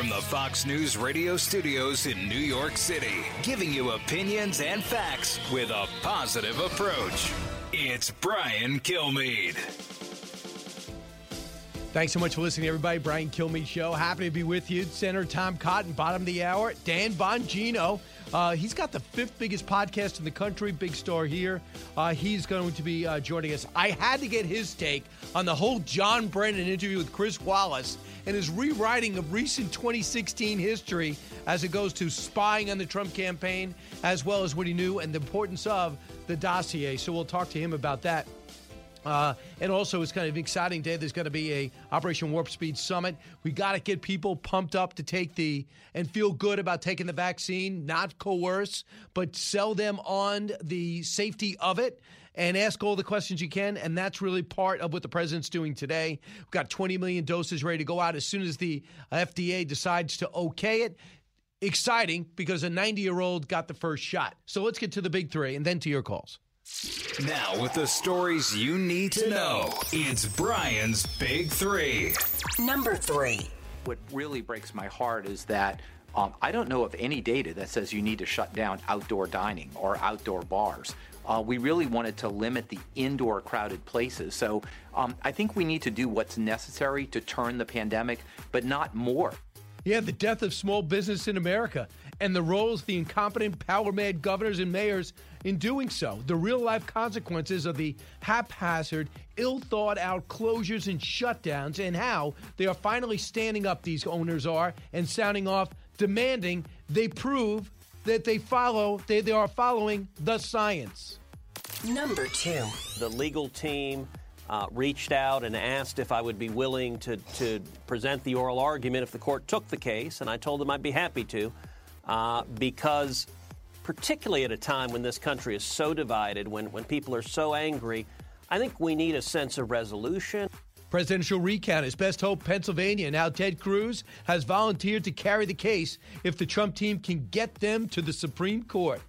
From the Fox News radio studios in New York City, giving you opinions and facts with a positive approach. It's Brian Kilmeade. Thanks so much for listening, everybody. Brian Kilmeade Show. Happy to be with you. Senator Tom Cotton, bottom of the hour. Dan Bongino. Uh, he's got the fifth biggest podcast in the country, big star here. Uh, he's going to be uh, joining us. I had to get his take on the whole John Brennan interview with Chris Wallace and his rewriting of recent 2016 history as it goes to spying on the Trump campaign, as well as what he knew and the importance of the dossier. So we'll talk to him about that. Uh, and also, it's kind of an exciting day. There's going to be a Operation Warp Speed summit. We got to get people pumped up to take the and feel good about taking the vaccine, not coerce, but sell them on the safety of it and ask all the questions you can. And that's really part of what the president's doing today. We've got 20 million doses ready to go out as soon as the FDA decides to okay it. Exciting because a 90 year old got the first shot. So let's get to the big three and then to your calls. Now, with the stories you need to know, it's Brian's Big Three. Number three. What really breaks my heart is that um, I don't know of any data that says you need to shut down outdoor dining or outdoor bars. Uh, we really wanted to limit the indoor crowded places. So um, I think we need to do what's necessary to turn the pandemic, but not more. Yeah, the death of small business in America and the roles of the incompetent, power mad governors and mayors in doing so. The real life consequences of the haphazard, ill thought out closures and shutdowns, and how they are finally standing up, these owners are, and sounding off, demanding they prove that they follow, they, they are following the science. Number two. The legal team uh, reached out and asked if I would be willing to, to present the oral argument if the court took the case, and I told them I'd be happy to uh, because, particularly at a time when this country is so divided, when, when people are so angry, I think we need a sense of resolution. Presidential recount is best hope Pennsylvania. Now Ted Cruz has volunteered to carry the case if the Trump team can get them to the Supreme Court.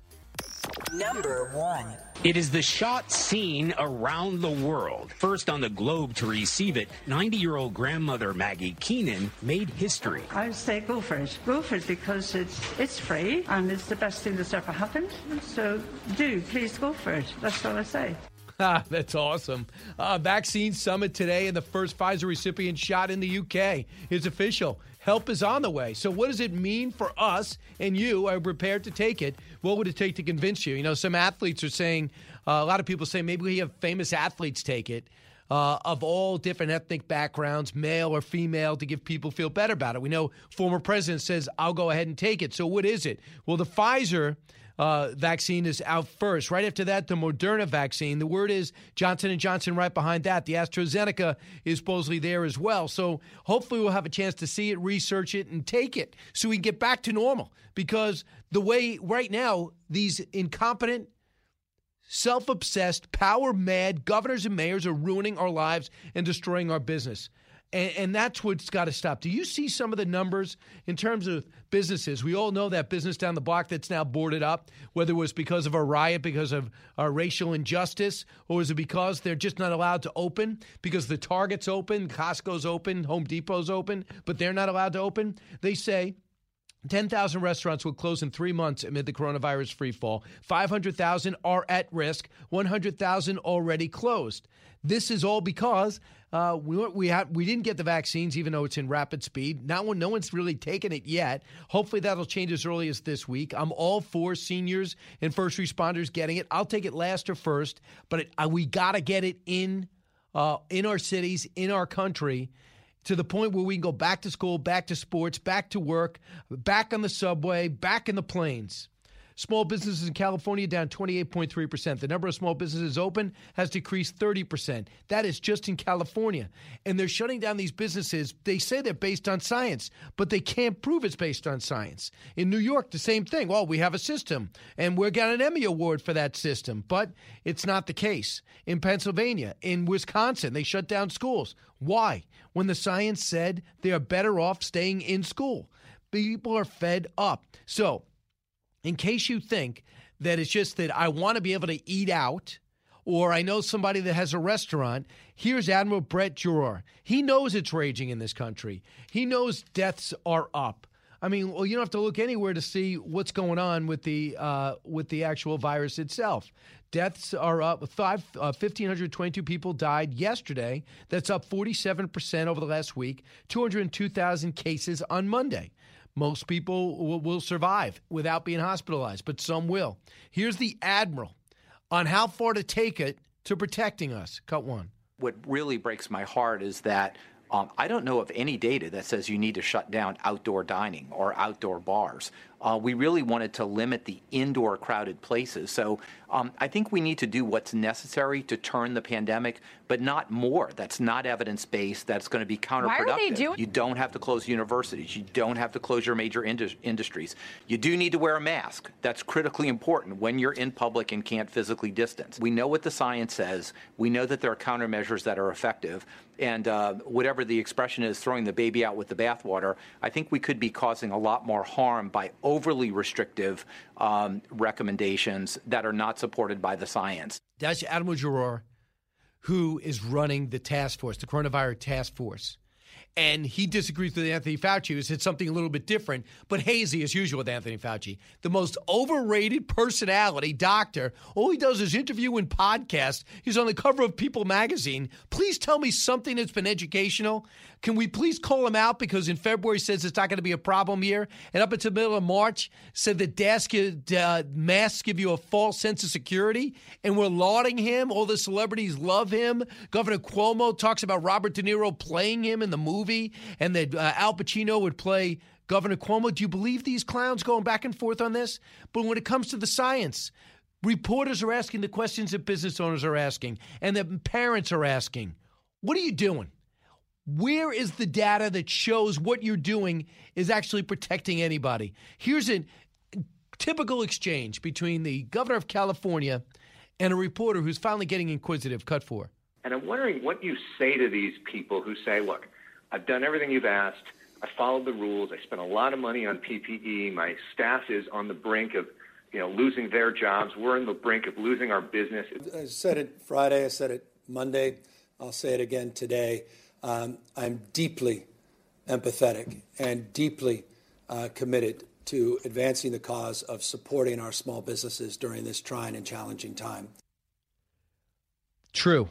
Number one. It is the shot seen around the world. First on the globe to receive it, 90 year old grandmother Maggie Keenan made history. I would say go for it. Go for it because it's it's free and it's the best thing that's ever happened. So do please go for it. That's all I say. That's awesome. Uh, vaccine summit today, and the first Pfizer recipient shot in the UK is official. Help is on the way. So, what does it mean for us and you are prepared to take it? What would it take to convince you? You know, some athletes are saying, uh, a lot of people say maybe we have famous athletes take it. Uh, of all different ethnic backgrounds, male or female, to give people feel better about it. We know former president says, "I'll go ahead and take it." So what is it? Well, the Pfizer uh, vaccine is out first. Right after that, the Moderna vaccine. The word is Johnson and Johnson right behind that. The AstraZeneca is supposedly there as well. So hopefully we'll have a chance to see it, research it, and take it so we can get back to normal. Because the way right now these incompetent self obsessed, power mad governors and mayors are ruining our lives and destroying our business. And, and that's what's got to stop. Do you see some of the numbers in terms of businesses? We all know that business down the block that's now boarded up, whether it was because of a riot, because of a racial injustice, or is it because they're just not allowed to open? Because the Target's open, Costco's open, Home Depot's open, but they're not allowed to open? They say 10,000 restaurants will close in three months amid the coronavirus free fall. 500,000 are at risk, 100,000 already closed. This is all because uh, we we have we didn't get the vaccines, even though it's in rapid speed. Now, no one's really taken it yet. Hopefully, that'll change as early as this week. I'm all for seniors and first responders getting it. I'll take it last or first, but it, uh, we got to get it in uh, in our cities, in our country to the point where we can go back to school, back to sports, back to work, back on the subway, back in the planes. Small businesses in California down 28.3%. The number of small businesses open has decreased 30%. That is just in California. And they're shutting down these businesses. They say they're based on science, but they can't prove it's based on science. In New York, the same thing. Well, we have a system, and we're got an Emmy Award for that system, but it's not the case. In Pennsylvania, in Wisconsin, they shut down schools. Why? When the science said they are better off staying in school. People are fed up. So, in case you think that it's just that I want to be able to eat out or I know somebody that has a restaurant, here's Admiral Brett Giroir. He knows it's raging in this country. He knows deaths are up. I mean, well, you don't have to look anywhere to see what's going on with the uh, with the actual virus itself. Deaths are up. Five, uh, 1,522 people died yesterday. That's up 47% over the last week. 202,000 cases on Monday. Most people will, will survive without being hospitalized, but some will. Here's the Admiral on how far to take it to protecting us. Cut one. What really breaks my heart is that um, I don't know of any data that says you need to shut down outdoor dining or outdoor bars. Uh, we really wanted to limit the indoor crowded places. So um, I think we need to do what's necessary to turn the pandemic, but not more. That's not evidence based. That's going to be counterproductive. Why are they doing? You don't have to close universities. You don't have to close your major indus- industries. You do need to wear a mask. That's critically important when you're in public and can't physically distance. We know what the science says. We know that there are countermeasures that are effective. And uh, whatever the expression is, throwing the baby out with the bathwater, I think we could be causing a lot more harm by overly restrictive um, recommendations that are not supported by the science. That's Admiral Giroir, who is running the task force, the coronavirus task force. And he disagrees with Anthony Fauci, who said something a little bit different, but hazy as usual with Anthony Fauci. The most overrated personality, doctor. All he does is interview and podcast. He's on the cover of People magazine. Please tell me something that's been educational. Can we please call him out because in February says it's not going to be a problem here, and up until the middle of March said that uh, masks give you a false sense of security, and we're lauding him. All the celebrities love him. Governor Cuomo talks about Robert De Niro playing him in the movie, and that uh, Al Pacino would play Governor Cuomo. Do you believe these clowns going back and forth on this? But when it comes to the science, reporters are asking the questions that business owners are asking, and that parents are asking. What are you doing? Where is the data that shows what you're doing is actually protecting anybody? Here's a typical exchange between the governor of California and a reporter who's finally getting inquisitive. Cut four. And I'm wondering what you say to these people who say, look, I've done everything you've asked. I followed the rules. I spent a lot of money on PPE. My staff is on the brink of you know, losing their jobs. We're on the brink of losing our business. I said it Friday. I said it Monday. I'll say it again today. Um, I'm deeply empathetic and deeply uh, committed to advancing the cause of supporting our small businesses during this trying and challenging time. True.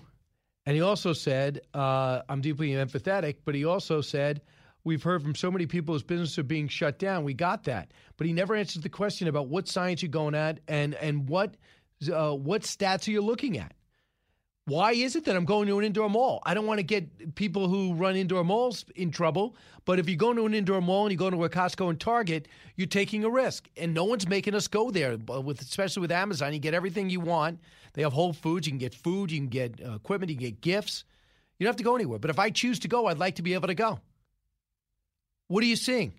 And he also said, uh, I'm deeply empathetic, but he also said, We've heard from so many people whose businesses are being shut down. We got that. But he never answers the question about what science you're going at and, and what, uh, what stats are you looking at. Why is it that I'm going to an indoor mall? I don't want to get people who run indoor malls in trouble, but if you go to an indoor mall and you go to a Costco and Target, you're taking a risk, and no one's making us go there. With especially with Amazon, you get everything you want. They have Whole Foods. You can get food. You can get uh, equipment. You can get gifts. You don't have to go anywhere. But if I choose to go, I'd like to be able to go. What are you seeing?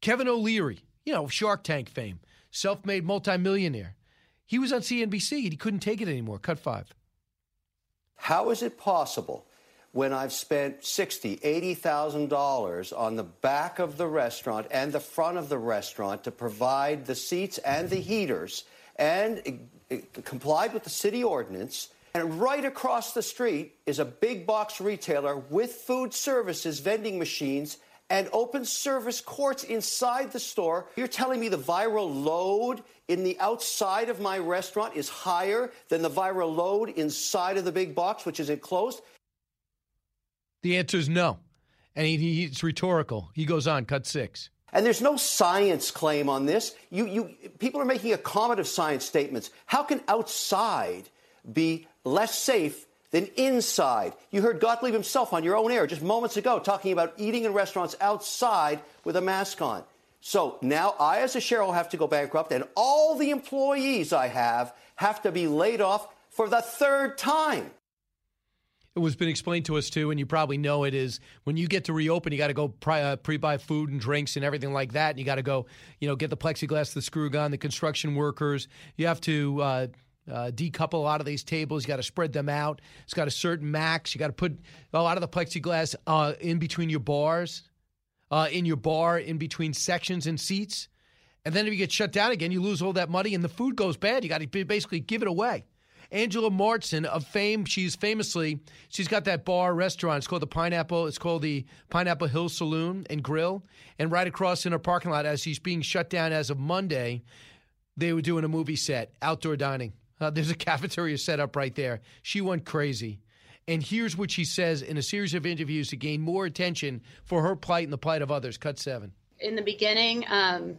Kevin O'Leary, you know, Shark Tank fame, self-made multimillionaire. He was on CNBC and he couldn't take it anymore. Cut five. How is it possible when I've spent sixty, eighty thousand dollars on the back of the restaurant and the front of the restaurant to provide the seats and the heaters and complied with the city ordinance? And right across the street is a big box retailer with food services vending machines and open service courts inside the store. You're telling me the viral load in the outside of my restaurant is higher than the viral load inside of the big box, which is enclosed? The answer is no. And he, he, it's rhetorical. He goes on, cut six. And there's no science claim on this. You, you, people are making a comment of science statements. How can outside be less safe than inside. You heard Gottlieb himself on your own air just moments ago talking about eating in restaurants outside with a mask on. So now I, as a shareholder, have to go bankrupt, and all the employees I have have to be laid off for the third time. It was been explained to us too, and you probably know it is when you get to reopen, you got to go pre, uh, pre-buy food and drinks and everything like that. And you got to go, you know, get the plexiglass, the screw gun, the construction workers. You have to uh, uh, decouple a lot of these tables. You got to spread them out. It's got a certain max. You got to put a lot of the plexiglass uh, in between your bars, uh, in your bar, in between sections and seats. And then if you get shut down again, you lose all that money, and the food goes bad. You got to basically give it away. Angela Marsden of fame. She's famously she's got that bar restaurant. It's called the Pineapple. It's called the Pineapple Hill Saloon and Grill. And right across in her parking lot, as she's being shut down as of Monday, they were doing a movie set, outdoor dining. Uh, there's a cafeteria set up right there. She went crazy. And here's what she says in a series of interviews to gain more attention for her plight and the plight of others. Cut seven. In the beginning, um,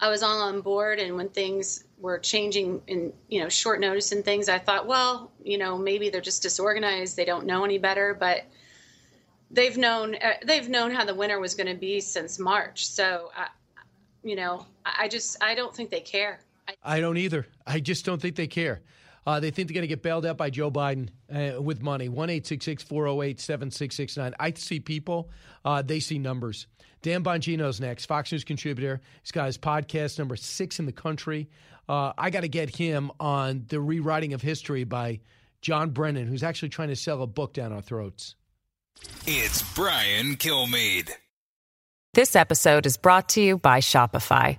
I was all on board, and when things were changing in you know short notice and things, I thought, well, you know, maybe they're just disorganized. They don't know any better, but they've known uh, they've known how the winter was going to be since March. So, I, you know, I just I don't think they care. I, I don't either. I just don't think they care. Uh, they think they're going to get bailed out by Joe Biden uh, with money. 1 408 7669. I see people, uh, they see numbers. Dan Bongino's next, Fox News contributor. He's got his podcast number six in the country. Uh, I got to get him on the rewriting of history by John Brennan, who's actually trying to sell a book down our throats. It's Brian Kilmeade. This episode is brought to you by Shopify.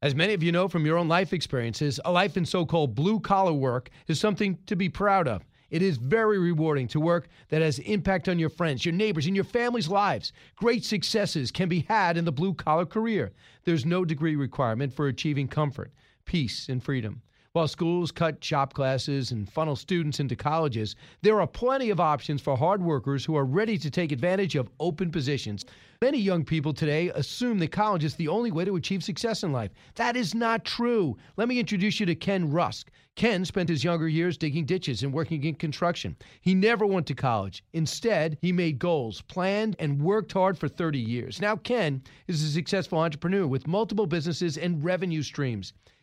As many of you know from your own life experiences, a life in so-called blue-collar work is something to be proud of. It is very rewarding to work that has impact on your friends, your neighbors, and your family's lives. Great successes can be had in the blue collar career. There's no degree requirement for achieving comfort, peace, and freedom. While schools cut shop classes and funnel students into colleges, there are plenty of options for hard workers who are ready to take advantage of open positions. Many young people today assume that college is the only way to achieve success in life. That is not true. Let me introduce you to Ken Rusk. Ken spent his younger years digging ditches and working in construction. He never went to college. Instead, he made goals, planned, and worked hard for 30 years. Now, Ken is a successful entrepreneur with multiple businesses and revenue streams.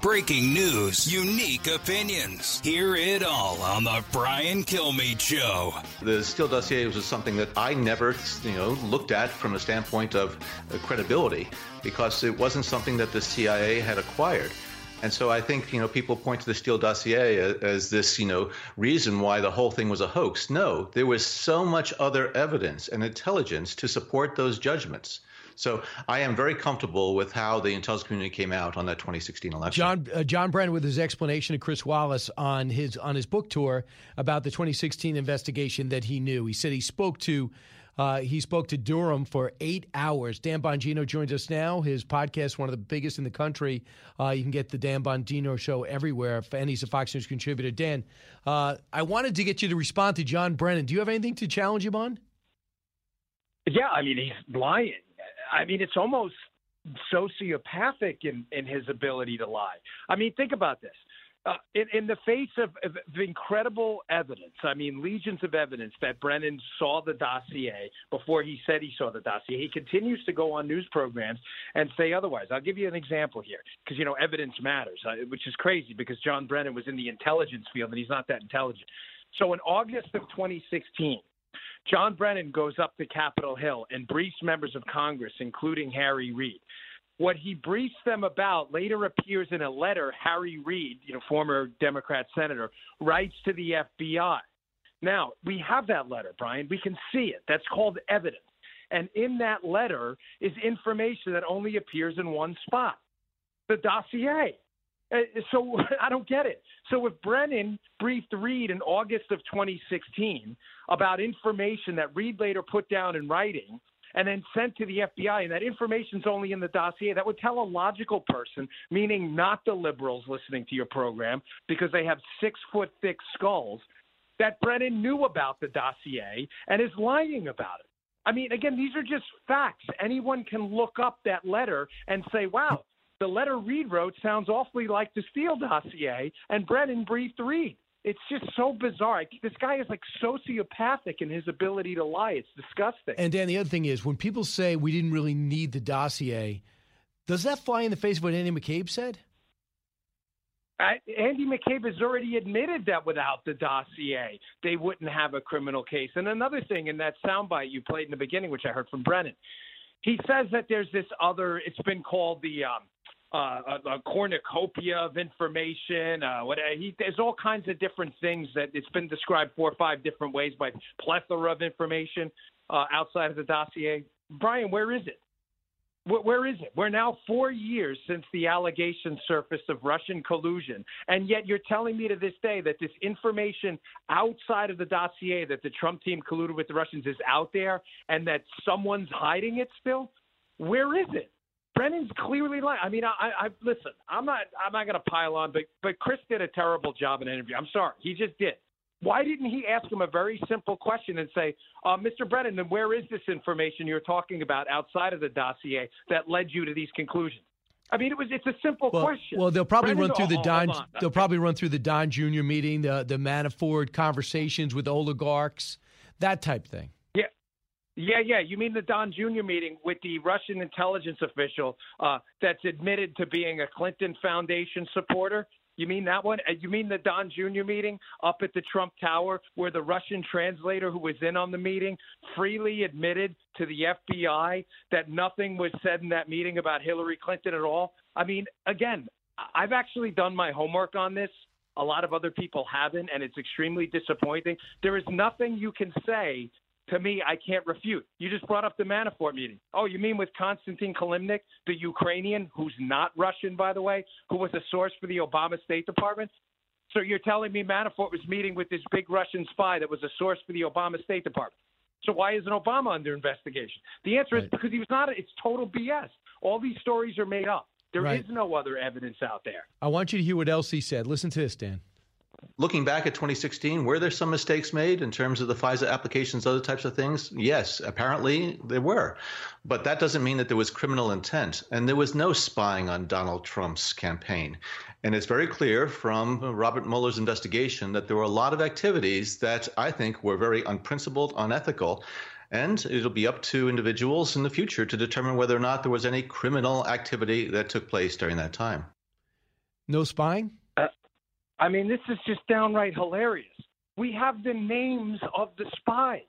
Breaking news, unique opinions. Hear it all on the Brian Kilmeade Show. The Steele dossier was something that I never, you know, looked at from a standpoint of uh, credibility because it wasn't something that the CIA had acquired. And so I think, you know, people point to the Steele dossier as this, you know, reason why the whole thing was a hoax. No, there was so much other evidence and intelligence to support those judgments. So I am very comfortable with how the intelligence community came out on that 2016 election. John uh, John Brennan with his explanation to Chris Wallace on his on his book tour about the 2016 investigation that he knew. He said he spoke to. Uh, he spoke to Durham for eight hours. Dan Bongino joins us now. His podcast, one of the biggest in the country. Uh, you can get the Dan Bongino show everywhere, and he's a Fox News contributor. Dan, uh, I wanted to get you to respond to John Brennan. Do you have anything to challenge him on? Yeah, I mean, he's lying. I mean, it's almost sociopathic in, in his ability to lie. I mean, think about this. Uh, in, in, the face of, of, incredible evidence, I mean, legions of evidence that Brennan saw the dossier before he said he saw the dossier, he continues to go on news programs and say otherwise. I'll give you an example here because, you know, evidence matters, uh, which is crazy because John Brennan was in the intelligence field and he's not that intelligent. So in August of 2016, John Brennan goes up to Capitol Hill and briefs members of Congress, including Harry Reid. What he briefs them about later appears in a letter Harry Reid, you know, former Democrat senator, writes to the FBI. Now, we have that letter, Brian. We can see it. That's called evidence. And in that letter is information that only appears in one spot the dossier. Uh, So I don't get it. So if Brennan briefed Reid in August of 2016 about information that Reid later put down in writing and then sent to the FBI, and that information's only in the dossier, that would tell a logical person, meaning not the liberals listening to your program, because they have six foot thick skulls, that Brennan knew about the dossier and is lying about it. I mean, again, these are just facts. Anyone can look up that letter and say, wow, the letter Reid wrote sounds awfully like the Steele dossier, and Brennan briefed Reid. It's just so bizarre. This guy is like sociopathic in his ability to lie. It's disgusting. And Dan, the other thing is when people say we didn't really need the dossier, does that fly in the face of what Andy McCabe said? I, Andy McCabe has already admitted that without the dossier, they wouldn't have a criminal case. And another thing in that soundbite you played in the beginning, which I heard from Brennan, he says that there's this other. It's been called the um, uh, a, a cornucopia of information. Uh, what he, there's all kinds of different things that it's been described four or five different ways by plethora of information uh, outside of the dossier. Brian, where is it? Where is it? We're now four years since the allegation surfaced of Russian collusion, and yet you're telling me to this day that this information outside of the dossier that the Trump team colluded with the Russians is out there, and that someone's hiding it still. Where is it? Brennan's clearly lying. I mean, I, I listen. I'm not. I'm not going to pile on, but but Chris did a terrible job in an interview. I'm sorry, he just did. Why didn't he ask him a very simple question and say, uh, Mr. Brennan, then where is this information you're talking about outside of the dossier that led you to these conclusions? I mean, it was it's a simple well, question. Well, they'll probably Brennan, run through the oh, Don. They'll probably run through the Don Jr. meeting, the the Manafort conversations with oligarchs, that type thing. Yeah, yeah. You mean the Don Jr. meeting with the Russian intelligence official uh, that's admitted to being a Clinton Foundation supporter? You mean that one? Uh, You mean the Don Jr. meeting up at the Trump Tower where the Russian translator who was in on the meeting freely admitted to the FBI that nothing was said in that meeting about Hillary Clinton at all? I mean, again, I've actually done my homework on this. A lot of other people haven't, and it's extremely disappointing. There is nothing you can say to me I can't refute. You just brought up the Manafort meeting. Oh, you mean with Konstantin Kilimnik, the Ukrainian, who's not Russian, by the way, who was a source for the Obama State Department? So you're telling me Manafort was meeting with this big Russian spy that was a source for the Obama State Department? So why isn't Obama under investigation? The answer is because he was not. It's total BS. All these stories are made up. There is Right. no other evidence out there. I want you to hear what Elsie said. Listen to this, Dan. Looking back at 2016, were there some mistakes made in terms of the FISA applications, other types of things? Yes, apparently there were. But that doesn't mean that there was criminal intent. And there was no spying on Donald Trump's campaign. And it's very clear from Robert Mueller's investigation that there were a lot of activities that I think were very unprincipled, unethical. And it'll be up to individuals in the future to determine whether or not there was any criminal activity that took place during that time. No spying? I mean, this is just downright hilarious. We have the names of the spies.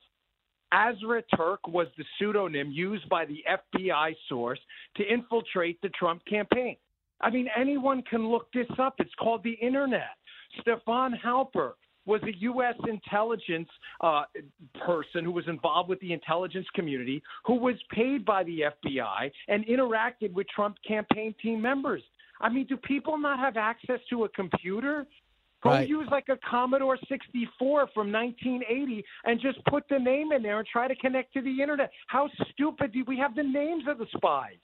Azra Turk was the pseudonym used by the FBI source to infiltrate the Trump campaign. I mean, anyone can look this up. It's called the internet. Stefan Halper was a U.S. intelligence uh, person who was involved with the intelligence community, who was paid by the FBI and interacted with Trump campaign team members. I mean, do people not have access to a computer? Go Right. use like a Commodore 64 from 1980 and just put the name in there and try to connect to the internet. How stupid do we have the names of the spies?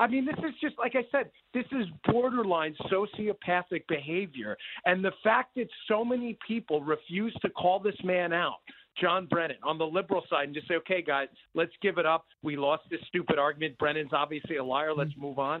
I mean, this is just like I said, this is borderline sociopathic behavior. And the fact that so many people refuse to call this man out, John Brennan, on the liberal side, and just say, okay, guys, let's give it up. We lost this stupid argument. Brennan's obviously a liar. Let's mm-hmm. move on.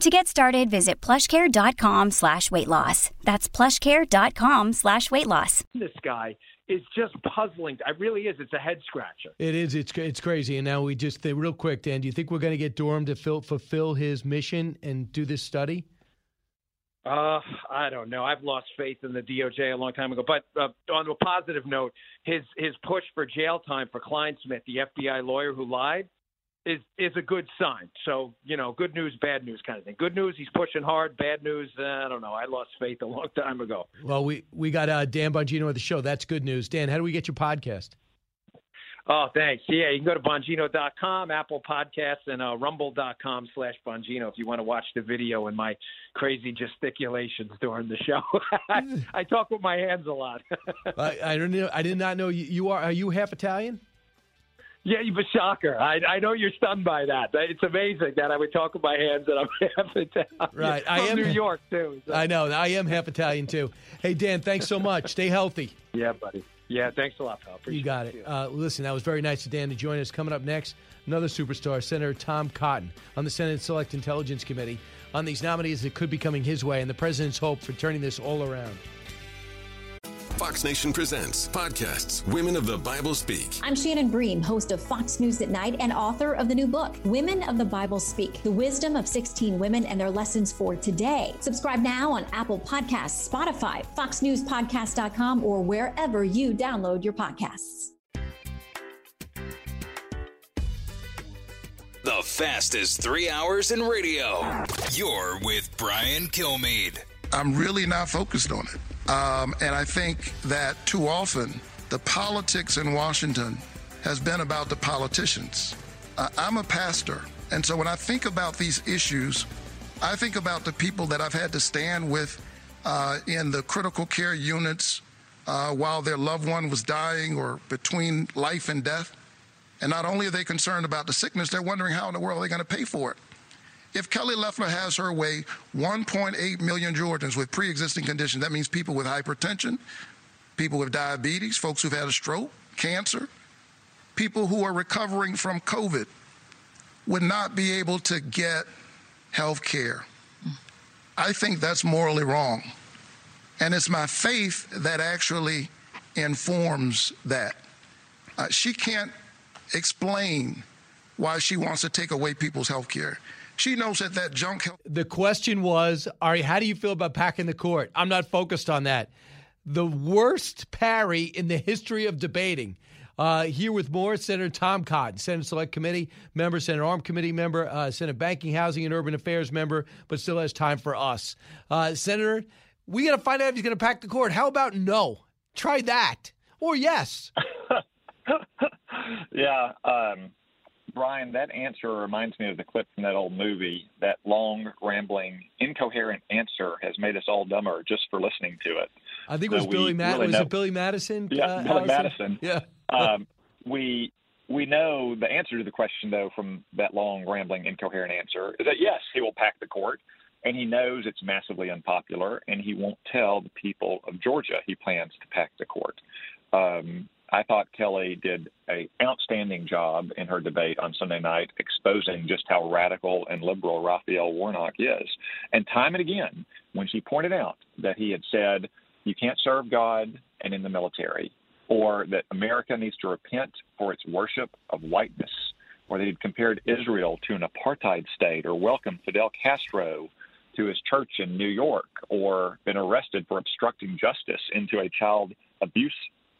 To get started, visit plushcare.com slash weight loss. That's plushcare.com slash weight loss. This guy is just puzzling. It really is. It's a head scratcher. It is. It's it's crazy. And now we just real quick, Dan. Do you think we're going to get Durham to fill, fulfill his mission and do this study? Uh, I don't know. I've lost faith in the DOJ a long time ago. But uh, on a positive note, his his push for jail time for Clinesmith, the FBI lawyer who lied, is is a good sign. So you know, good news, bad news kind of thing. Good news, he's pushing hard. Bad news, uh, I don't know. I lost faith a long time ago. Well, we we got uh, Dan Bongino at the show. That's good news. Dan, how do we get your podcast? Oh, thanks. Yeah, you can go to Bongino.com, Apple Podcasts, and uh, Rumble.com slash Bongino if you want to watch the video and my crazy gesticulations during the show. I, I talk with my hands a lot. I, I don't know. I did not know you, you are. Are you half Italian? Yeah, you've a shocker. I, I know you're stunned by that. It's amazing that I would talk with my hands and I'm half Italian. Right. From I am New York too. so- I know. I am half Italian too. Hey, Dan, thanks so much. Stay healthy. Yeah, buddy. Yeah, thanks a lot, pal. Appreciate You got it. Uh, listen, that was very nice of Dan to join us. Coming up next, another superstar, Senator Tom Cotton, on the Senate Select Intelligence Committee, on these nominees that could be coming his way and the president's hope for turning this all around. Fox Nation presents podcasts Women of the Bible Speak. I'm Shannon Bream, host of Fox News at Night and author of the new book, Women of the Bible Speak The Wisdom of 16 Women and Their Lessons for Today. Subscribe now on Apple Podcasts, Spotify, FoxNewsPodcast.com, or wherever you download your podcasts. The fastest three hours in radio. You're with Brian Kilmeade. I'm really not focused on it. Um, and I think that too often the politics in Washington has been about the politicians. Uh, I'm a pastor. And so when I think about these issues, I think about the people that I've had to stand with uh, in the critical care units uh, while their loved one was dying or between life and death. And not only are they concerned about the sickness, they're wondering how in the world are they're going to pay for it. If Kelly Loeffler has her way, 1.8 million Georgians with pre existing conditions, that means people with hypertension, people with diabetes, folks who've had a stroke, cancer, people who are recovering from COVID would not be able to get health care. I think that's morally wrong. And it's my faith that actually informs that. Uh, she can't explain why she wants to take away people's health care. She knows that that junk health. The question was, Ari, how do you feel about packing the court? I'm not focused on that. The worst parry in the history of debating. Uh, here with more, Senator Tom Cotton, Senate Select Committee member, Senate Arm Committee member, uh, Senate Banking, Housing, and Urban Affairs member, but still has time for us. Uh, Senator, we got to find out if he's going to pack the court. How about no? Try that. Or yes. Yeah, um, Brian, that answer reminds me of the clip from that old movie. That long, rambling, incoherent answer has made us all dumber just for listening to it. I think So it was Billy Mad- really was know- it Billy Madison? Yeah, uh, Billy Madison. Yeah. um, we we know the answer to the question though from that long, rambling, incoherent answer is that yes, he will pack the court, and he knows it's massively unpopular, and he won't tell the people of Georgia he plans to pack the court. Um, I thought Kelly did an outstanding job in her debate on Sunday night, exposing just how radical and liberal Raphael Warnock is. And time and again, when she pointed out that he had said, "You can't serve God and in the military," or that America needs to repent for its worship of whiteness, or that he'd compared Israel to an apartheid state, or welcomed Fidel Castro to his church in New York, or been arrested for obstructing justice into a child abuse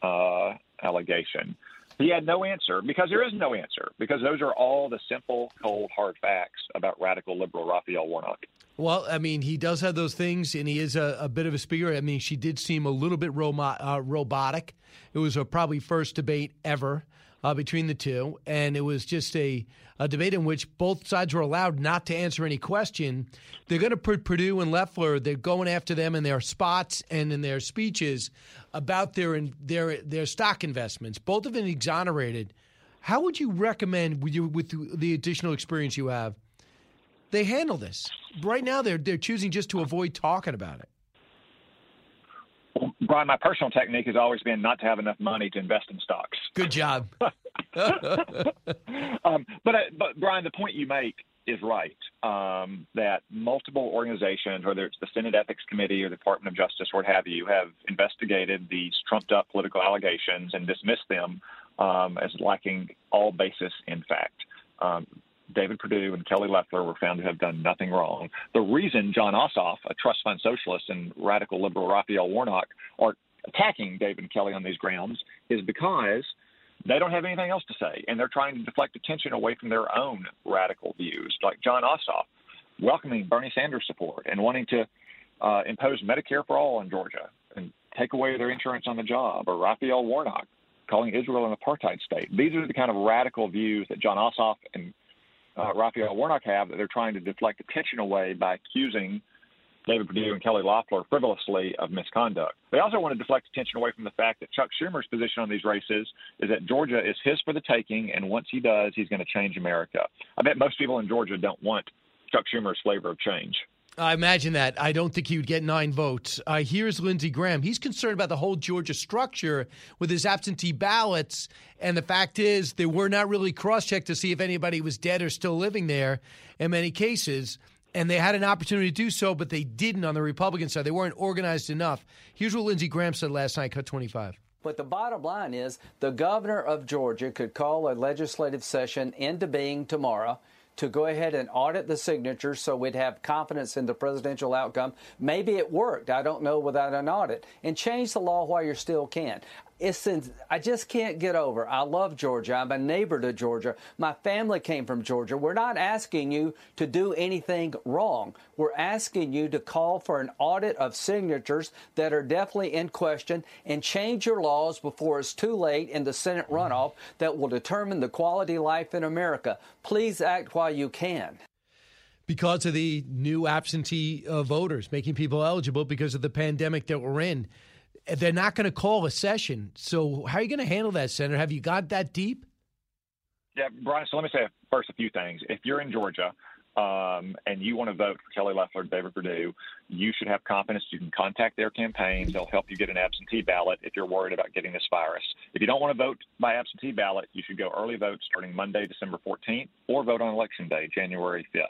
uh, allegation. He had no answer because there is no answer because those are all the simple, cold, hard facts about radical liberal Raphael Warnock. Well, I mean, he does have those things, and he is a, a bit of a speaker. I mean, she did seem a little bit ro- uh, robotic. It was a probably first debate ever uh, between the two, and it was just a, a debate in which both sides were allowed not to answer any question. They're going to put Perdue and Loeffler. They're going after them in their spots and in their speeches about their their their stock investments. Both of them exonerated. How would you recommend, with, you, with the additional experience you have, they handle this? Right now, they're they're choosing just to avoid talking about it. Brian, my personal technique has always been not to have enough money to invest in stocks. Good job. um, but uh, but Brian, the point you make is right um, that multiple organizations, whether it's the Senate Ethics Committee or the Department of Justice or what have you, have investigated these trumped up political allegations and dismissed them um, as lacking all basis in fact. Um, David Perdue and Kelly Loeffler were found to have done nothing wrong. The reason Jon Ossoff, a trust fund socialist, and radical liberal Raphael Warnock are attacking David and Kelly on these grounds is because they don't have anything else to say, and they're trying to deflect attention away from their own radical views, like Jon Ossoff welcoming Bernie Sanders support and wanting to uh, impose Medicare for all in Georgia and take away their insurance on the job, or Raphael Warnock calling Israel an apartheid state. These are the kind of radical views that John Ossoff and uh, Raphael Warnock have that they're trying to deflect attention away by accusing David Perdue and Kelly Loeffler frivolously of misconduct. They also want to deflect attention away from the fact that Chuck Schumer's position on these races is that Georgia is his for the taking, and once he does, he's going to change America. I bet most people in Georgia don't want Chuck Schumer's flavor of change. I imagine that. I don't think he would get nine votes. Uh, here's Lindsey Graham. He's concerned about the whole Georgia structure with his absentee ballots. And the fact is, they were not really cross checked to see if anybody was dead or still living there in many cases. And they had an opportunity to do so, but they didn't on the Republican side. They weren't organized enough. Here's what Lindsey Graham said last night, cut 25. But the bottom line is the governor of Georgia could call a legislative session into being tomorrow to go ahead and audit the signatures so we'd have confidence in the presidential outcome. Maybe it worked. I don't know without an audit. And change the law while you still can it's I just can't get over. I love Georgia. I'm a neighbor to Georgia. My family came from Georgia. We're not asking you to do anything wrong. We're asking you to call for an audit of signatures that are definitely in question and change your laws before it's too late in the Senate runoff that will determine the quality of life in America. Please act while you can because of the new absentee uh, voters, making people eligible because of the pandemic that we're in they're not going to call a session. So how are you going to handle that, Senator? Have you got that deep? Yeah, Brian. So let me say first a few things. If you're in Georgia um, and you want to vote for Kelly Loeffler, David Perdue, you should have confidence. You can contact their campaigns. They'll help you get an absentee ballot if you're worried about getting this virus. If you don't want to vote by absentee ballot, you should go early vote starting Monday, December 14th, or vote on Election Day, January 5th.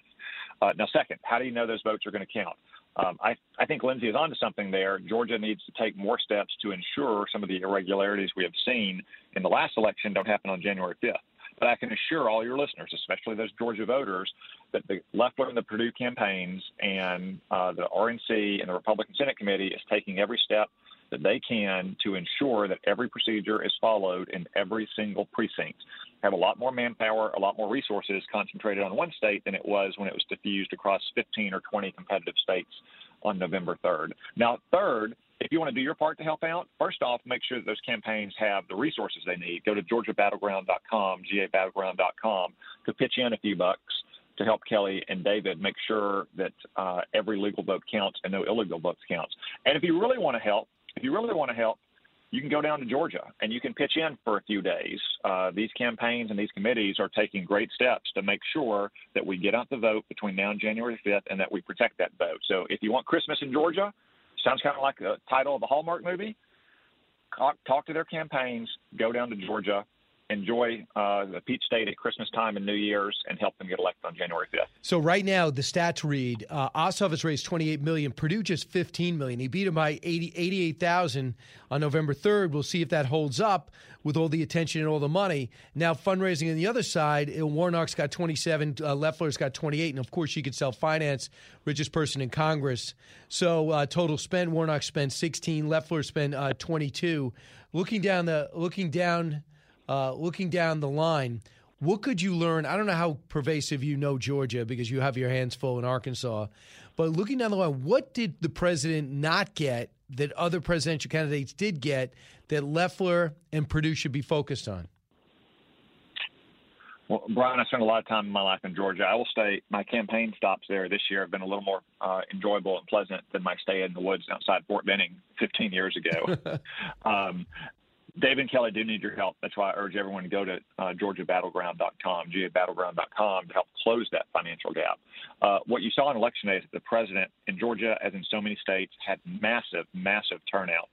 Uh, now, second, how do you know those votes are going to count? Um, I, I think Lindsey is onto something there. Georgia needs to take more steps to ensure some of the irregularities we have seen in the last election don't happen on January 5th. But I can assure all your listeners, especially those Georgia voters, that the Loeffler and the Perdue campaigns and uh, the RNC and the Republican Senate Committee is taking every step that they can to ensure that every procedure is followed in every single precinct. Have a lot more manpower, a lot more resources concentrated on one state than it was when it was diffused across 15 or 20 competitive states on November 3rd. Now, third, if you want to do your part to help out, first off, make sure that those campaigns have the resources they need. Go to georgiabattleground.com, gabattleground.com, to pitch in a few bucks to help Kelly and David make sure that uh, every legal vote counts and no illegal votes counts. And if you really want to help, if you really want to help, you can go down to Georgia and you can pitch in for a few days. Uh, these campaigns and these committees are taking great steps to make sure that we get out the vote between now and January 5th and that we protect that vote. So if you want Christmas in Georgia, sounds kind of like the title of a Hallmark movie. Talk, talk to their campaigns, go down to Georgia, enjoy uh, the Peach State at Christmas time and New Year's and help them get elected on January 5th. So right now, the stats read uh, Ossoff has raised 28 million, Perdue just 15 million. He beat him by 80, 88,000 on November 3rd. We'll see if that holds up with all the attention and all the money. Now, fundraising on the other side, uh, Warnock's got 27, uh, Loeffler's got 28, and of course, she could self finance, richest person in Congress. So uh, total spend, Warnock spent 16, Loeffler spent uh, 22. Looking down the looking down uh, looking down the line, what could you learn? I don't know how pervasive you know Georgia because you have your hands full in Arkansas, but looking down the line, what did the president not get that other presidential candidates did get that Loeffler and Perdue should be focused on? Well, Brian, I spent a lot of time in my life in Georgia. I will say my campaign stops there this year have been a little more uh, enjoyable and pleasant than my stay in the woods outside Fort Benning 15 years ago. um, David and Kelly do need your help. That's why I urge everyone to go to uh, georgiabattleground.com, gabattleground.com to help close that financial gap. Uh, what you saw on election day is that the president in Georgia, as in so many states, had massive, massive turnout.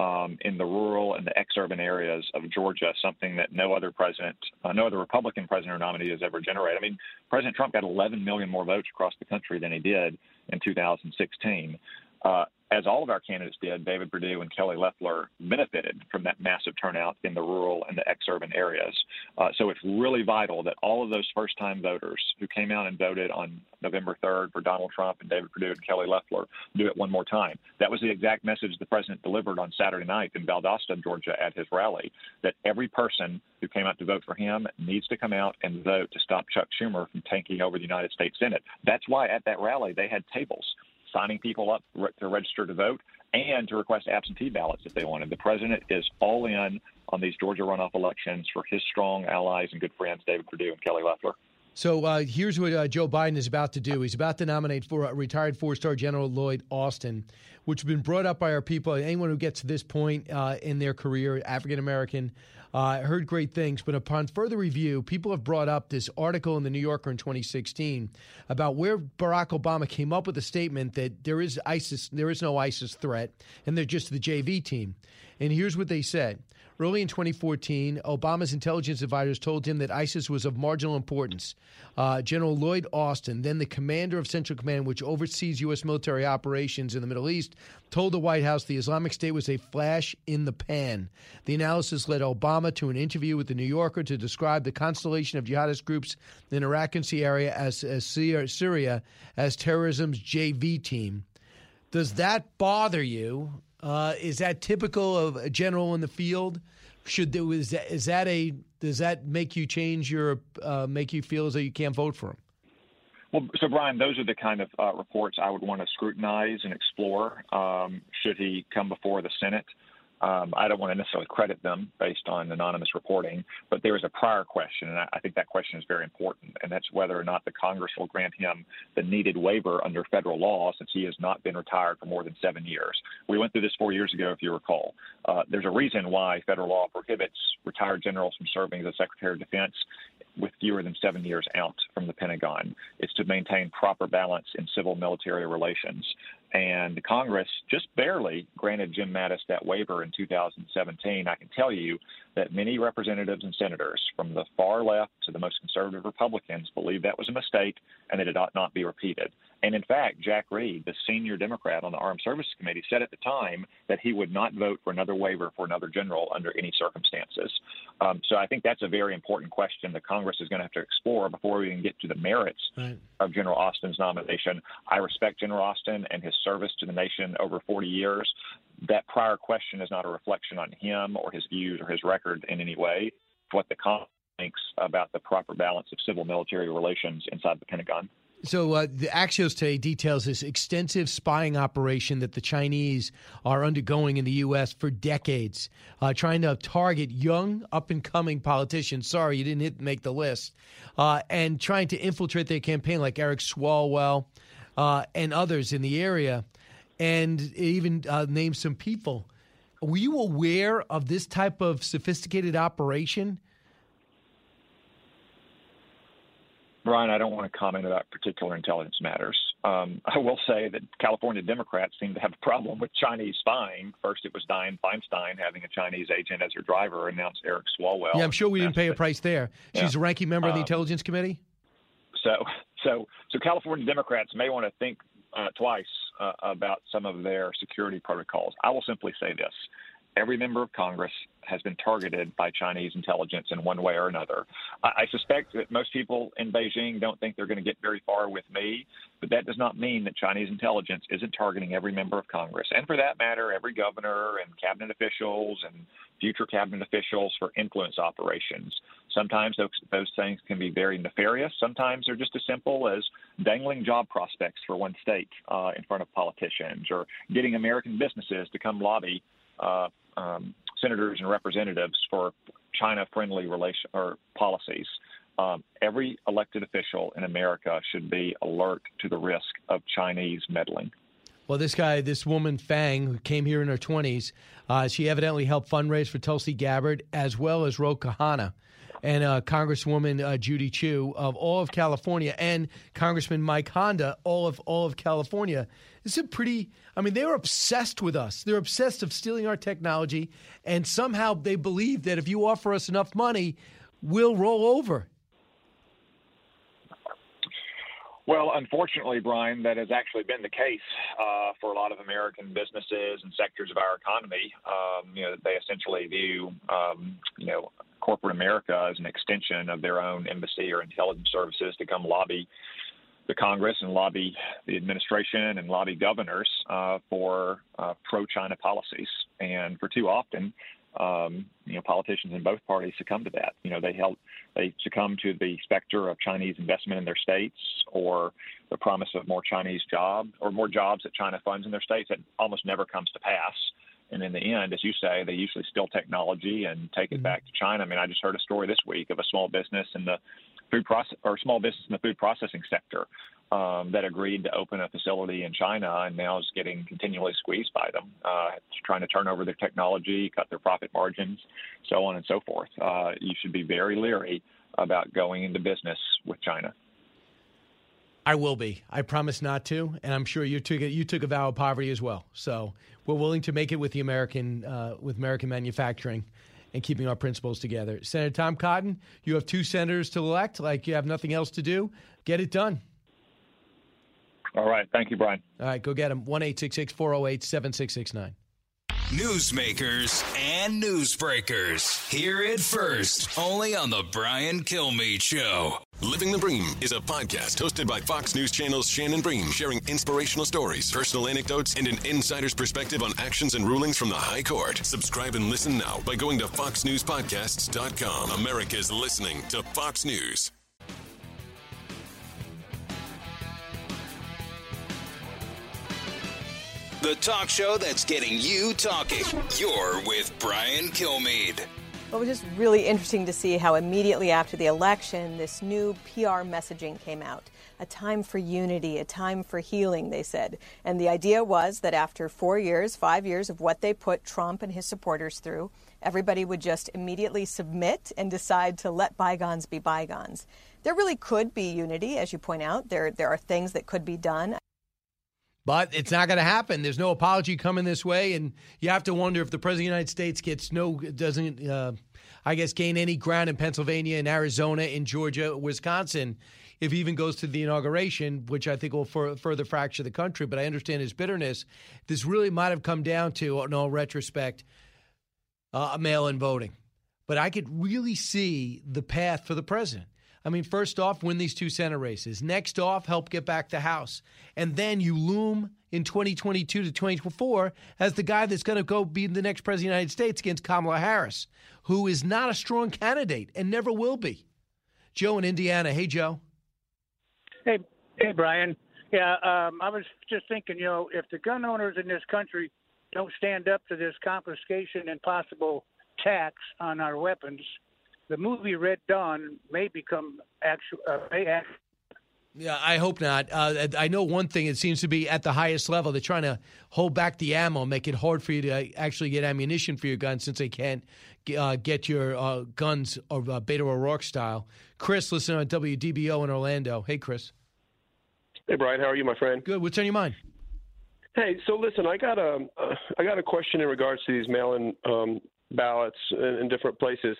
um, in the rural and the exurban areas of Georgia, something that no other president, uh, no other Republican president or nominee has ever generated. I mean, President Trump got 11 million more votes across the country than he did in 2016. Uh, as all of our candidates did, David Perdue and Kelly Loeffler benefited from that massive turnout in the rural and the exurban areas. Uh, so it's really vital that all of those first time voters who came out and voted on November 3rd for Donald Trump and David Perdue and Kelly Loeffler do it one more time. That was the exact message the president delivered on Saturday night in Valdosta, Georgia, at his rally that every person who came out to vote for him needs to come out and vote to stop Chuck Schumer from taking over the United States Senate. That's why at that rally they had tables signing people up to register to vote and to request absentee ballots if they wanted. The president is all in on these Georgia runoff elections for his strong allies and good friends, David Perdue and Kelly Loeffler. So uh, here's what uh, Joe Biden is about to do. He's about to nominate for uh, retired four-star General Lloyd Austin, which has been brought up by our people. Anyone who gets to this point uh, in their career, African American, uh, heard great things, but upon further review, people have brought up this article in the New Yorker in 2016 about where Barack Obama came up with a statement that there is ISIS, there is no ISIS threat, and they're just the JV team. And here's what they said. Early in 2014, Obama's intelligence advisors told him that ISIS was of marginal importance. Uh, General Lloyd Austin, then the commander of Central Command, which oversees U.S. military operations in the Middle East, told the White House the Islamic State was a flash in the pan. The analysis led Obama to an interview with the New Yorker to describe the constellation of jihadist groups in Iraq and Syria as, as Syria as terrorism's JV team. Does that bother you? Uh, is that typical of a general in the field? Should there, is that, is that a does that make you change your uh, make you feel as though you can't vote for him? Well, so Brian, those are the kind of uh, reports I would want to scrutinize and explore. Um, should he come before the Senate? Um, I don't want to necessarily credit them based on anonymous reporting, but there is a prior question, and I, I think that question is very important, and that's whether or not the Congress will grant him the needed waiver under federal law since he has not been retired for more than seven years. We went through this four years ago, if you recall. Uh, there's a reason why federal law prohibits retired generals from serving as a Secretary of Defense with fewer than seven years out from the Pentagon. It's to maintain proper balance in civil military relations. And Congress just barely granted Jim Mattis that waiver in 2017. I can tell you that many representatives and senators from the far left to the most conservative Republicans believe that was a mistake and that it ought not be repeated. And in fact, Jack Reed, the senior Democrat on the Armed Services Committee, said at the time that he would not vote for another waiver for another general under any circumstances. Um, so I think that's a very important question that Congress is going to have to explore before we can get to the merits right. of General Austin's nomination. I respect General Austin and his service to the nation over 40 years. That prior question is not a reflection on him or his views or his record in any way. What the Congress thinks about the proper balance of civil military relations inside the Pentagon. So uh, the Axios today details this extensive spying operation that the Chinese are undergoing in the U.S. for decades, uh, trying to target young, up-and-coming politicians. Sorry, you didn't hit, make the list, uh, and trying to infiltrate their campaign, like Eric Swalwell uh, and others in the area, and even uh, name some people. Were you aware of this type of sophisticated operation? Brian, I don't want to comment about particular intelligence matters. Um, I will say that California Democrats seem to have a problem with Chinese spying. First, it was Dianne Feinstein having a Chinese agent as her driver, and now Eric Swalwell. Yeah, I'm sure we didn't pay a price there. She's yeah. a ranking member of the um, Intelligence Committee. So, so, so California Democrats may want to think uh, twice uh, about some of their security protocols. I will simply say this: every member of Congress has been targeted by Chinese intelligence in one way or another. I, I suspect that most people in Beijing don't think they're going to get very far with me, but that does not mean that Chinese intelligence isn't targeting every member of Congress, and for that matter, every governor and cabinet officials and future cabinet officials for influence operations. Sometimes those, those things can be very nefarious. Sometimes they're just as simple as dangling job prospects for one state uh, in front of politicians or getting American businesses to come lobby uh, um, senators and representatives for China-friendly relation or policies. Um, every elected official in America should be alert to the risk of Chinese meddling. Well, this guy, this woman Fang, who came here in her 20s, uh, she evidently helped fundraise for Tulsi Gabbard as well as Ro Khanna. And uh, Congresswoman uh, Judy Chu of all of California, and Congressman Mike Honda, all of all of California. It's a pretty. I mean, they're obsessed with us. They're obsessed of stealing our technology, and somehow they believe that if you offer us enough money, we'll roll over. Well, unfortunately, Brian, that has actually been the case uh, for a lot of American businesses and sectors of our economy. Um, you know, they essentially view, um, you know, corporate America as an extension of their own embassy or intelligence services to come lobby the Congress and lobby the administration and lobby governors uh, for uh, pro-China policies. And for too often, um, you know, politicians in both parties succumb to that. You know, they help, they succumb to the specter of Chinese investment in their states or the promise of more Chinese jobs or more jobs that China funds in their states that almost never comes to pass. And in the end, as you say, they usually steal technology and take it mm-hmm. back to China. I mean, I just heard a story this week of a small business in the food process or small business in the food processing sector um, that agreed to open a facility in China and now is getting continually squeezed by them, uh, trying to turn over their technology, cut their profit margins, so on and so forth. Uh, you should be very leery about going into business with China. I will be. I promise not to, and I'm sure you took a, you took a vow of poverty as well. So we're willing to make it with the American uh, with American manufacturing and keeping our principles together. Senator Tom Cotton, you have two senators to elect. Like you have nothing else to do. Get it done. All right. Thank you, Brian. All right. Go get him. 1 408 7669. Newsmakers and newsbreakers. Hear it first, only on The Brian Kilmeade Show. Living the Bream is a podcast hosted by Fox News Channel's Shannon Bream, sharing inspirational stories, personal anecdotes, and an insider's perspective on actions and rulings from the High Court. Subscribe and listen now by going to foxnewspodcasts.com. America's listening to Fox News. The talk show that's getting you talking. You're with Brian Kilmeade. Well, it was just really interesting to see how immediately after the election, this new PR messaging came out. A time for unity, a time for healing, they said. And the idea was that after four years, five years of what they put Trump and his supporters through, everybody would just immediately submit and decide to let bygones be bygones. There really could be unity, as you point out. There, there are things that could be done. But it's not going to happen. There's no apology coming this way, and you have to wonder if the president of the United States gets no doesn't, uh, I guess, gain any ground in Pennsylvania, in Arizona, in Georgia, Wisconsin, if he even goes to the inauguration, which I think will for, further fracture the country. But I understand his bitterness. This really might have come down to, in all retrospect, uh, mail-in voting. But I could really see the path for the president. I mean, first off, win these two Senate races. Next off, help get back the House. And then you loom in 2022 to 2024 as the guy that's going to go be the next president of the United States against Kamala Harris, who is not a strong candidate and never will be. Joe in Indiana. Hey, Joe. Hey, hey, Brian. Yeah, um, I was just thinking, you know, if the gun owners in this country don't stand up to this confiscation and possible tax on our weapons – the movie Red Dawn may become actual. Uh, may act- yeah, I hope not. Uh, I know one thing; it seems to be at the highest level. They're trying to hold back the ammo, make it hard for you to actually get ammunition for your guns, since they can't uh, get your uh, guns or uh, Beto O'Rourke style. Chris, listen on WDBO in Orlando. Hey, Chris. Hey, Brian. How are you, my friend? Good. What's on your mind? Hey, so listen, I got a, uh, I got a question in regards to these mail-in um, ballots in, in different places.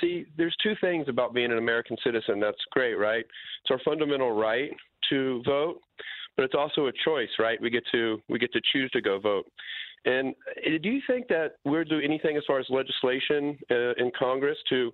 See, there's two things about being an American citizen that's great, right? It's our fundamental right to vote, but it's also a choice, right? We get to we get to choose to go vote. And uh, do you think that we're doing anything as far as legislation uh, in Congress to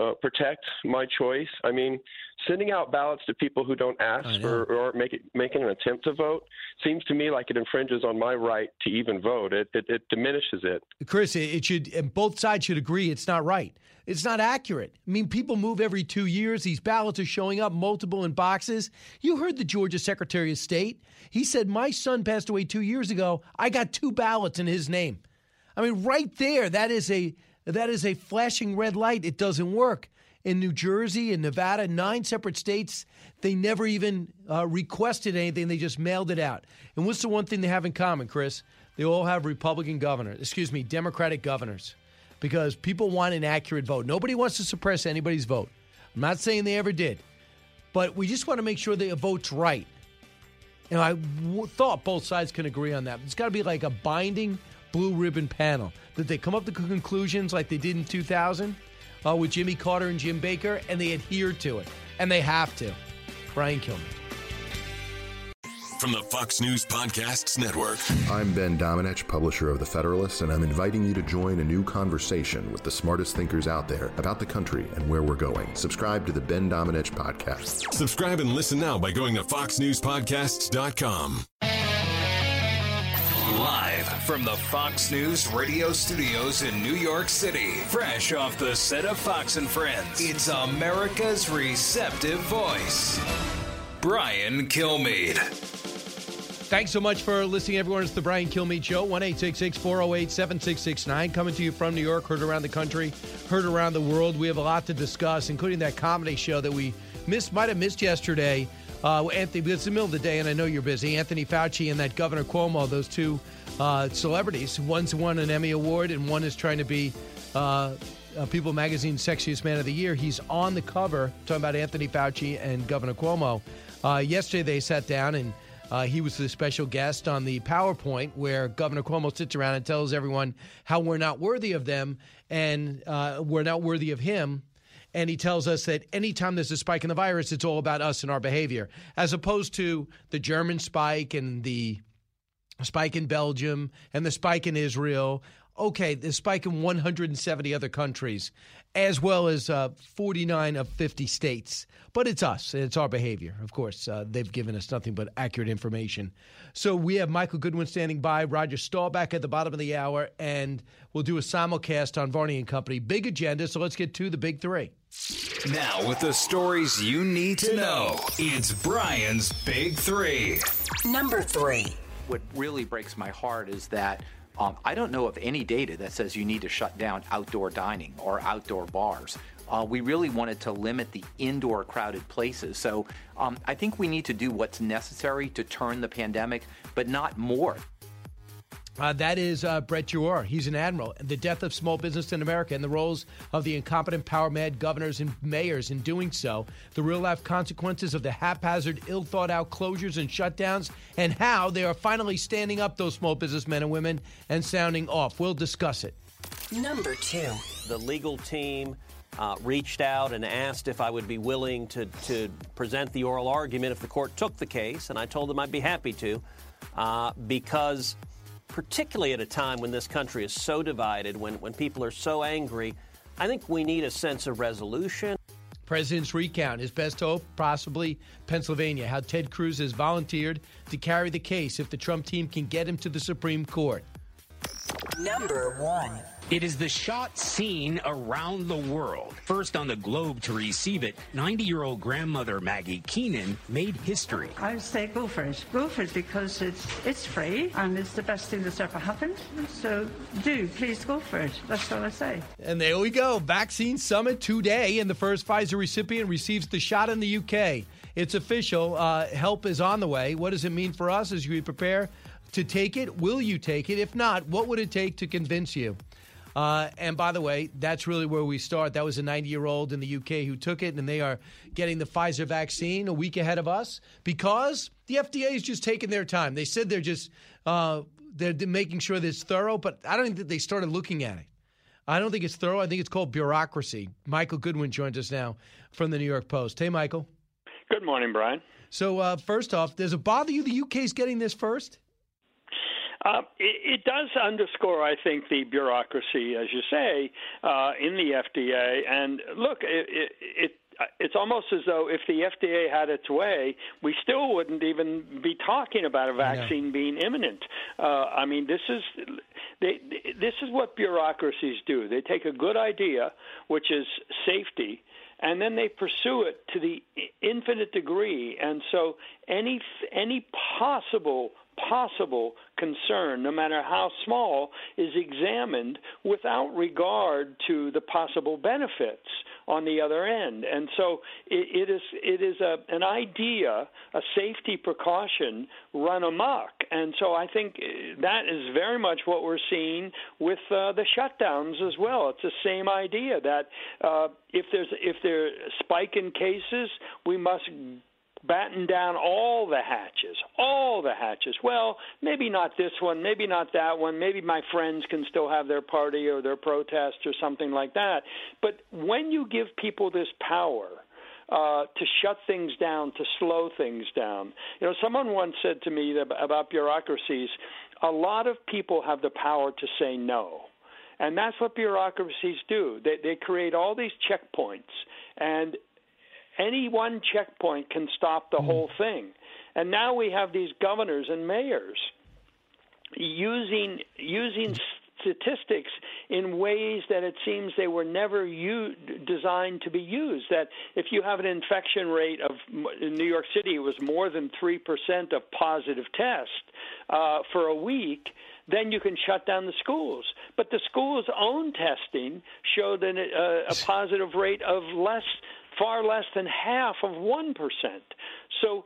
uh, protect my choice? I mean, sending out ballots to people who don't ask or, or make it, making an attempt to vote seems to me like it infringes on my right to even vote. It, it, it diminishes it. Chris, it should, and both sides should agree it's not right. It's not accurate. I mean, people move every two years. These ballots are showing up multiple in boxes. You heard the Georgia Secretary of State. He said, My son passed away two years ago. I got two ballots in his name. I mean, right there, that is a that is a flashing red light. It doesn't work. In New Jersey and Nevada, nine separate states, they never even uh, requested anything. They just mailed it out. And what's the one thing they have in common, Chris? They all have Republican governors, excuse me, Democratic governors. Because people want an accurate vote. Nobody wants to suppress anybody's vote. I'm not saying they ever did, but we just want to make sure a vote's right. And I w- thought both sides can agree on that. It's got to be like a binding blue ribbon panel that they come up to conclusions like they did in 2000 uh, with Jimmy Carter and Jim Baker, and they adhere to it, and they have to. Brian Kilmeade. From the Fox News Podcasts Network. I'm Ben Domenech, publisher of The Federalist, and I'm inviting you to join a new conversation with the smartest thinkers out there about the country and where we're going. Subscribe to the Ben Domenech Podcast. Subscribe and listen now by going to foxnewspodcasts.com. Live from the Fox News radio studios in New York City, fresh off the set of Fox and Friends, it's America's receptive voice, Brian Kilmeade. Thanks so much for listening, everyone. It's the Brian Kilmeade Show, 1 408 7669. Coming to you from New York, heard around the country, heard around the world. We have a lot to discuss, including that comedy show that we missed, might have missed yesterday. Uh, Anthony, it's the middle of the day, and I know you're busy. Anthony Fauci and that Governor Cuomo, those two uh, celebrities. One's won an Emmy Award, and one is trying to be uh, People Magazine Sexiest Man of the Year. He's on the cover, talking about Anthony Fauci and Governor Cuomo. Uh, yesterday, they sat down and uh, he was the special guest on the PowerPoint where Governor Cuomo sits around and tells everyone how we're not worthy of them and uh, we're not worthy of him. And he tells us that anytime there's a spike in the virus, it's all about us and our behavior, as opposed to the German spike and the spike in Belgium and the spike in Israel. Okay, the spike in 170 other countries, as well as uh, 49 of 50 states. But it's us, it's our behavior. Of course, uh, they've given us nothing but accurate information. So we have Michael Goodwin standing by, Roger Staubach at the bottom of the hour, and we'll do a simulcast on Varney and Company. Big agenda, so let's get to the big three. Now, with the stories you need to know, it's Brian's Big Three. Number three. What really breaks my heart is that um, I don't know of any data that says you need to shut down outdoor dining or outdoor bars. Uh, we really wanted to limit the indoor crowded places. So um, I think we need to do what's necessary to turn the pandemic, but not more. Uh, that is uh, Brett Giroir. He's an admiral. The death of small business in America and the roles of the incompetent, power mad governors and mayors in doing so, the real life consequences of the haphazard, ill thought out closures and shutdowns, and how they are finally standing up, those small businessmen and women, and sounding off. We'll discuss it. Number two. The legal team uh, reached out and asked if I would be willing to, to present the oral argument if the court took the case, and I told them I'd be happy to uh, because particularly at a time when this country is so divided, when, when people are so angry, I think we need a sense of resolution. President's recount, his best hope, possibly Pennsylvania. How Ted Cruz has volunteered to carry the case if the Trump team can get him to the Supreme Court. Number one. It is the shot seen around the world. First on the globe to receive it, 90 year old grandmother Maggie Keenan made history. I would say go for it. Go for it because it's it's free and it's the best thing that's ever happened. So do please go for it. That's all I say. And there we go. Vaccine summit today, and the first Pfizer recipient receives the shot in the UK. It's official. Uh, help is on the way. What does it mean for us as we prepare to take it? Will you take it? If not, what would it take to convince you? Uh, and by the way, that's really where we start. That was a 90 year old in the UK who took it, and they are getting the Pfizer vaccine a week ahead of us because the FDA is just taking their time. They said they're just uh, they're making sure that it's thorough, but I don't think that they started looking at it. I don't think it's thorough. I think it's called bureaucracy. Michael Goodwin joins us now from the New York Post. Hey, Michael. Good morning, Brian. So, uh, first off, does it bother you the UK is getting this first? Uh, it, it, does underscore, I think, the bureaucracy, as you say, uh, in the FDA. And look, it, it, it it's almost as though if the FDA had its way, we still wouldn't even be talking about a vaccine being imminent. Uh, I mean, this is they, this is what bureaucracies do. They take a good idea, which is safety, and then they pursue it to the infinite degree. And so, any any possible possible concern, no matter how small, is examined without regard to the possible benefits on the other end. And so it, it is it is a an idea, a safety precaution run amok. And so I think that is very much what we're seeing with uh, the shutdowns as well. It's the same idea that uh, if there's if there's spike in cases, we must batten down all the hatches, all the hatches. Well, maybe not this one, maybe not that one, maybe my friends can still have their party or their protest or something like that. But when you give people this power, uh, to shut things down, to slow things down. You know, someone once said to me about bureaucracies, a lot of people have the power to say no. And that's what bureaucracies do. They, they create all these checkpoints, and any one checkpoint can stop the mm whole thing. And now we have these governors and mayors using using statistics in ways that it seems they were never u- designed to be used. That if you have an infection rate of in New York City, it was more than three percent of positive tests uh, for a week then you can shut down the schools. But the school's own testing showed an, uh, a positive rate of less far less than half of 1%. So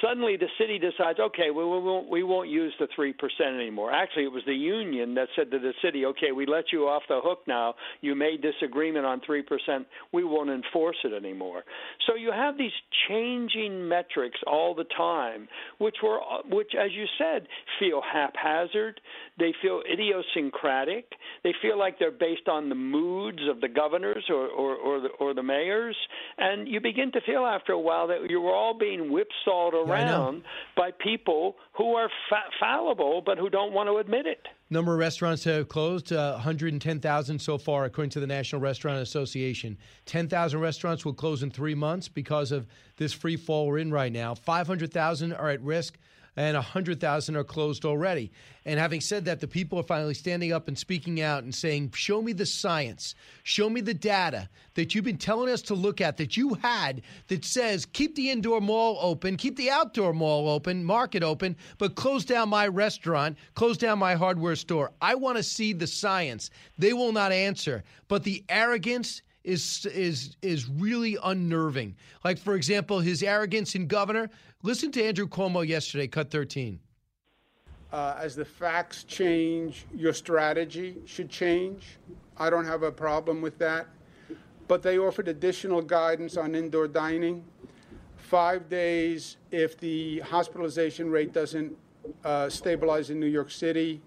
suddenly the city decides, okay, we, we won't we won't use the three percent anymore. Actually, it was the union that said to the city, okay, we let you off the hook now. You made this agreement on three percent. We won't enforce it anymore. So you have these changing metrics all the time, which were which, as you said, feel haphazard. They feel idiosyncratic. They feel like they're based on the moods of the governors or or or the, or the mayors, and you begin to feel after a while that you were all being whipped sawed around yeah, by people who are fa- fallible but who don't want to admit it. Number of restaurants have closed, uh, 110,000 so far, according to the National Restaurant Association. 10,000 restaurants will close in three months because of this free fall we're in right now. 500,000 are at risk and 100,000 are closed already. And having said that, the people are finally standing up and speaking out and saying, Show me the science, show me the data that you've been telling us to look at, that you had, that says keep the indoor mall open, keep the outdoor mall open, market open, but close down my restaurant, close down my hardware store. I want to see the science. They will not answer. But the arrogance, is is is really unnerving. Like for example, his arrogance in governor. Listen to Andrew Cuomo yesterday, cut 13. Uh, as the facts change, your strategy should change. I don't have a problem with that. But they offered additional guidance on indoor dining. Five days if the hospitalization rate doesn't uh, stabilize in New York City,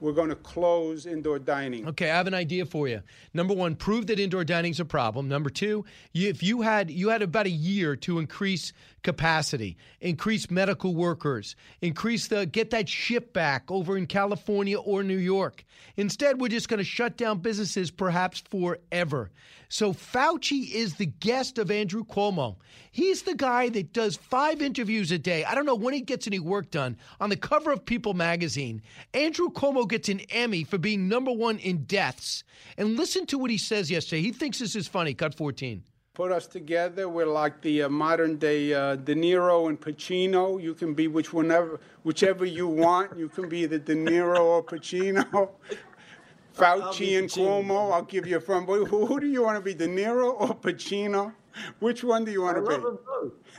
we're going to close indoor dining. Okay, I have an idea for you. Number one, prove that indoor dining is a problem. Number two, if you had you had about a year to increase capacity, increase medical workers, increase the get that ship back over in California or New York. Instead, we're just going to shut down businesses perhaps forever. So Fauci is the guest of Andrew Cuomo. He's the guy that does five interviews a day. I don't know when he gets any work done. On the cover of People magazine, Andrew Cuomo gets an Emmy for being number one in deaths. And listen to what he says yesterday. He thinks this is funny. Cut 14 put us together. We're like the uh, modern day uh, De Niro and Pacino. You can be which whenever, whichever you want. You can be the De Niro or Pacino. Fauci and Cuomo. I'll give you a friend. Who, who, do you want to be, De Niro or Pacino? Which one do you want I to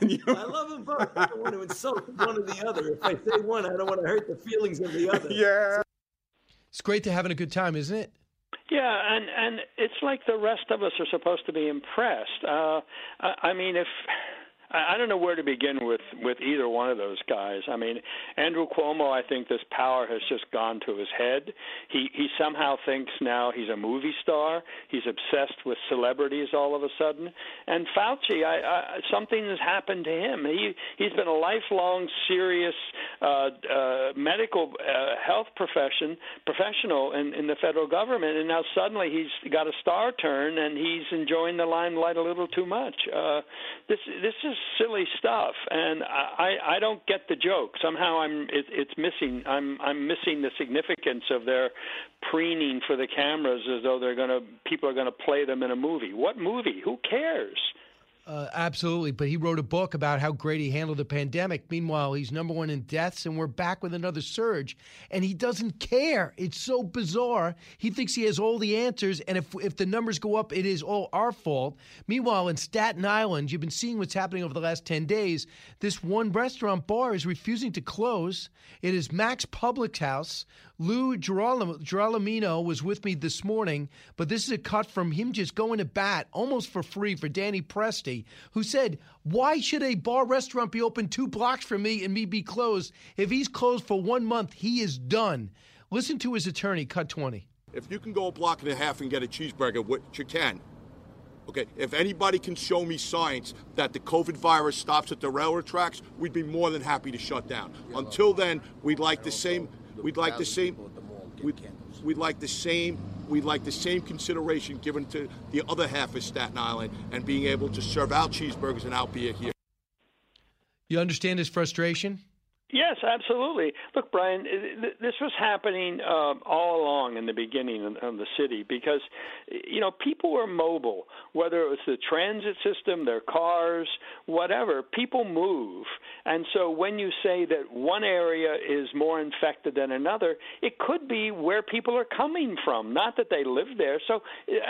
be? I love them both. I love them both. I don't want to insult one or the other. If I say one, I don't want to hurt the feelings of the other. Yeah. It's great to having a good time, isn't it? Yeah, and and it's like the rest of us are supposed to be impressed. Uh, I, I mean, if I don't know where to begin with with either one of those guys. I mean, Andrew Cuomo, I think this power has just gone to his head. He he somehow thinks now he's a movie star. He's obsessed with celebrities all of a sudden. And Fauci, I, I something has happened to him. He he's been a lifelong serious uh, uh, medical uh, health profession professional in in the federal government, and now suddenly he's got a star turn and he's enjoying the limelight a little too much. Uh, this this is silly stuff, and I I don't get the joke. Somehow I'm it, it's missing. I'm I'm missing the significance of their preening for the cameras as though they're gonna people are gonna play them in a movie. What movie? Who cares? Uh, absolutely, but he wrote a book about how great he handled the pandemic. Meanwhile, he's number one in deaths, and we're back with another surge, and he doesn't care. It's so bizarre. He thinks he has all the answers, and if if the numbers go up, it is all our fault. Meanwhile, in Staten Island, you've been seeing what's happening over the last ten days. This one restaurant bar is refusing to close. It is Mac's Public House. Lou Girolamo, Girolamo was with me this morning, but this is a cut from him just going to bat almost for free for Danny Presti, who said, Why should a bar restaurant be open two blocks from me and me be closed? If he's closed for one month, he is done. Listen to his attorney, cut 20. If you can go a block and a half and get a cheeseburger, which you can, Okay, if anybody can show me science that the COVID virus stops at the railroad tracks, we'd be more than happy to shut down. Until then, we'd like the same. We'd like the same. We'd, we'd like the same. We'd like the same consideration given to the other half of Staten Island and being able to serve out cheeseburgers and out beer here. You understand his frustration? Yes, absolutely. Look, Brian, this was happening uh, all along in the beginning of, of the city because, you know, people were mobile, whether it was the transit system, their cars, whatever. People move, and so when you say that one area is more infected than another, it could be where people are coming from, not that they live there. So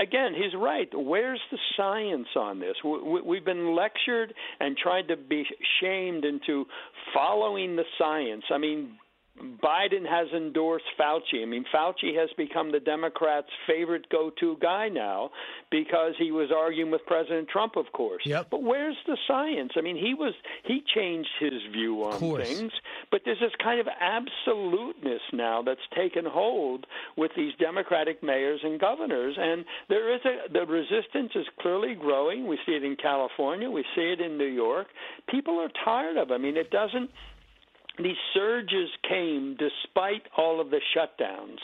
again, he's right. Where's the science on this? We've been lectured and tried to be shamed into following the science. I mean, Biden has endorsed Fauci. I mean, Fauci has become the Democrats' favorite go-to guy now because he was arguing with President Trump, of course. Yep. But where's the science? I mean, he was he changed his view on things, but there's this kind of absoluteness now that's taken hold with these Democratic mayors and governors, and there is a the resistance is clearly growing. We see it in California, we see it in New York. People are tired of. It. I mean, it doesn't these surges came despite all of the shutdowns.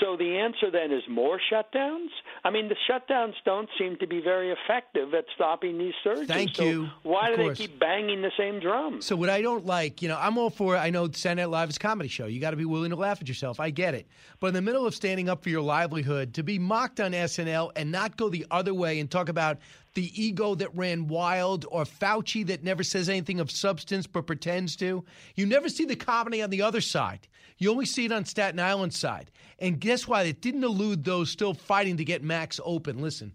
So the answer then is more shutdowns? I mean, the shutdowns don't seem to be very effective at stopping these surges. Thank so you. Why Of do course. they keep banging the same drum? So what I don't like, you know, I'm all for. I know Saturday Night Live is a comedy show. You got to be willing to laugh at yourself. I get it. But in the middle of standing up for your livelihood, to be mocked on SNL and not go the other way and talk about the ego that ran wild or Fauci that never says anything of substance but pretends to, you never see the comedy on the other side. You only see it on Staten Island side. And guess what? It didn't elude those still fighting to get Mac's open. Listen.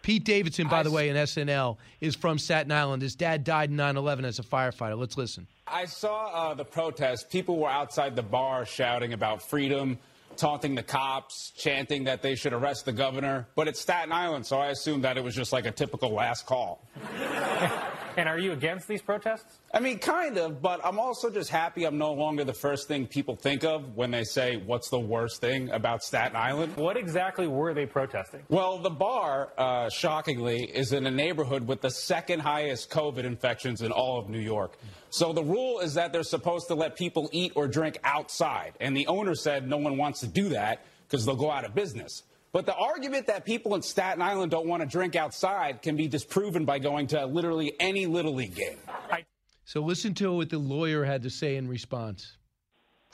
Pete Davidson, by the way, in SNL, is from Staten Island. His dad died in 9 11 as a firefighter. Let's listen. I saw uh, the protest. People were outside the bar shouting about freedom, taunting the cops, chanting that they should arrest the governor. But it's Staten Island, so I assumed that it was just like a typical last call. And are you against these protests? I mean, kind of, but I'm also just happy I'm no longer the first thing people think of when they say, What's the worst thing about Staten Island? What exactly were they protesting? Well, the bar, uh, shockingly, is in a neighborhood with the second highest COVID infections in all of New York. So the rule is that they're supposed to let people eat or drink outside. And the owner said no one wants to do that because they'll go out of business. But the argument that people in Staten Island don't want to drink outside can be disproven by going to literally any Little League game. So listen to what the lawyer had to say in response.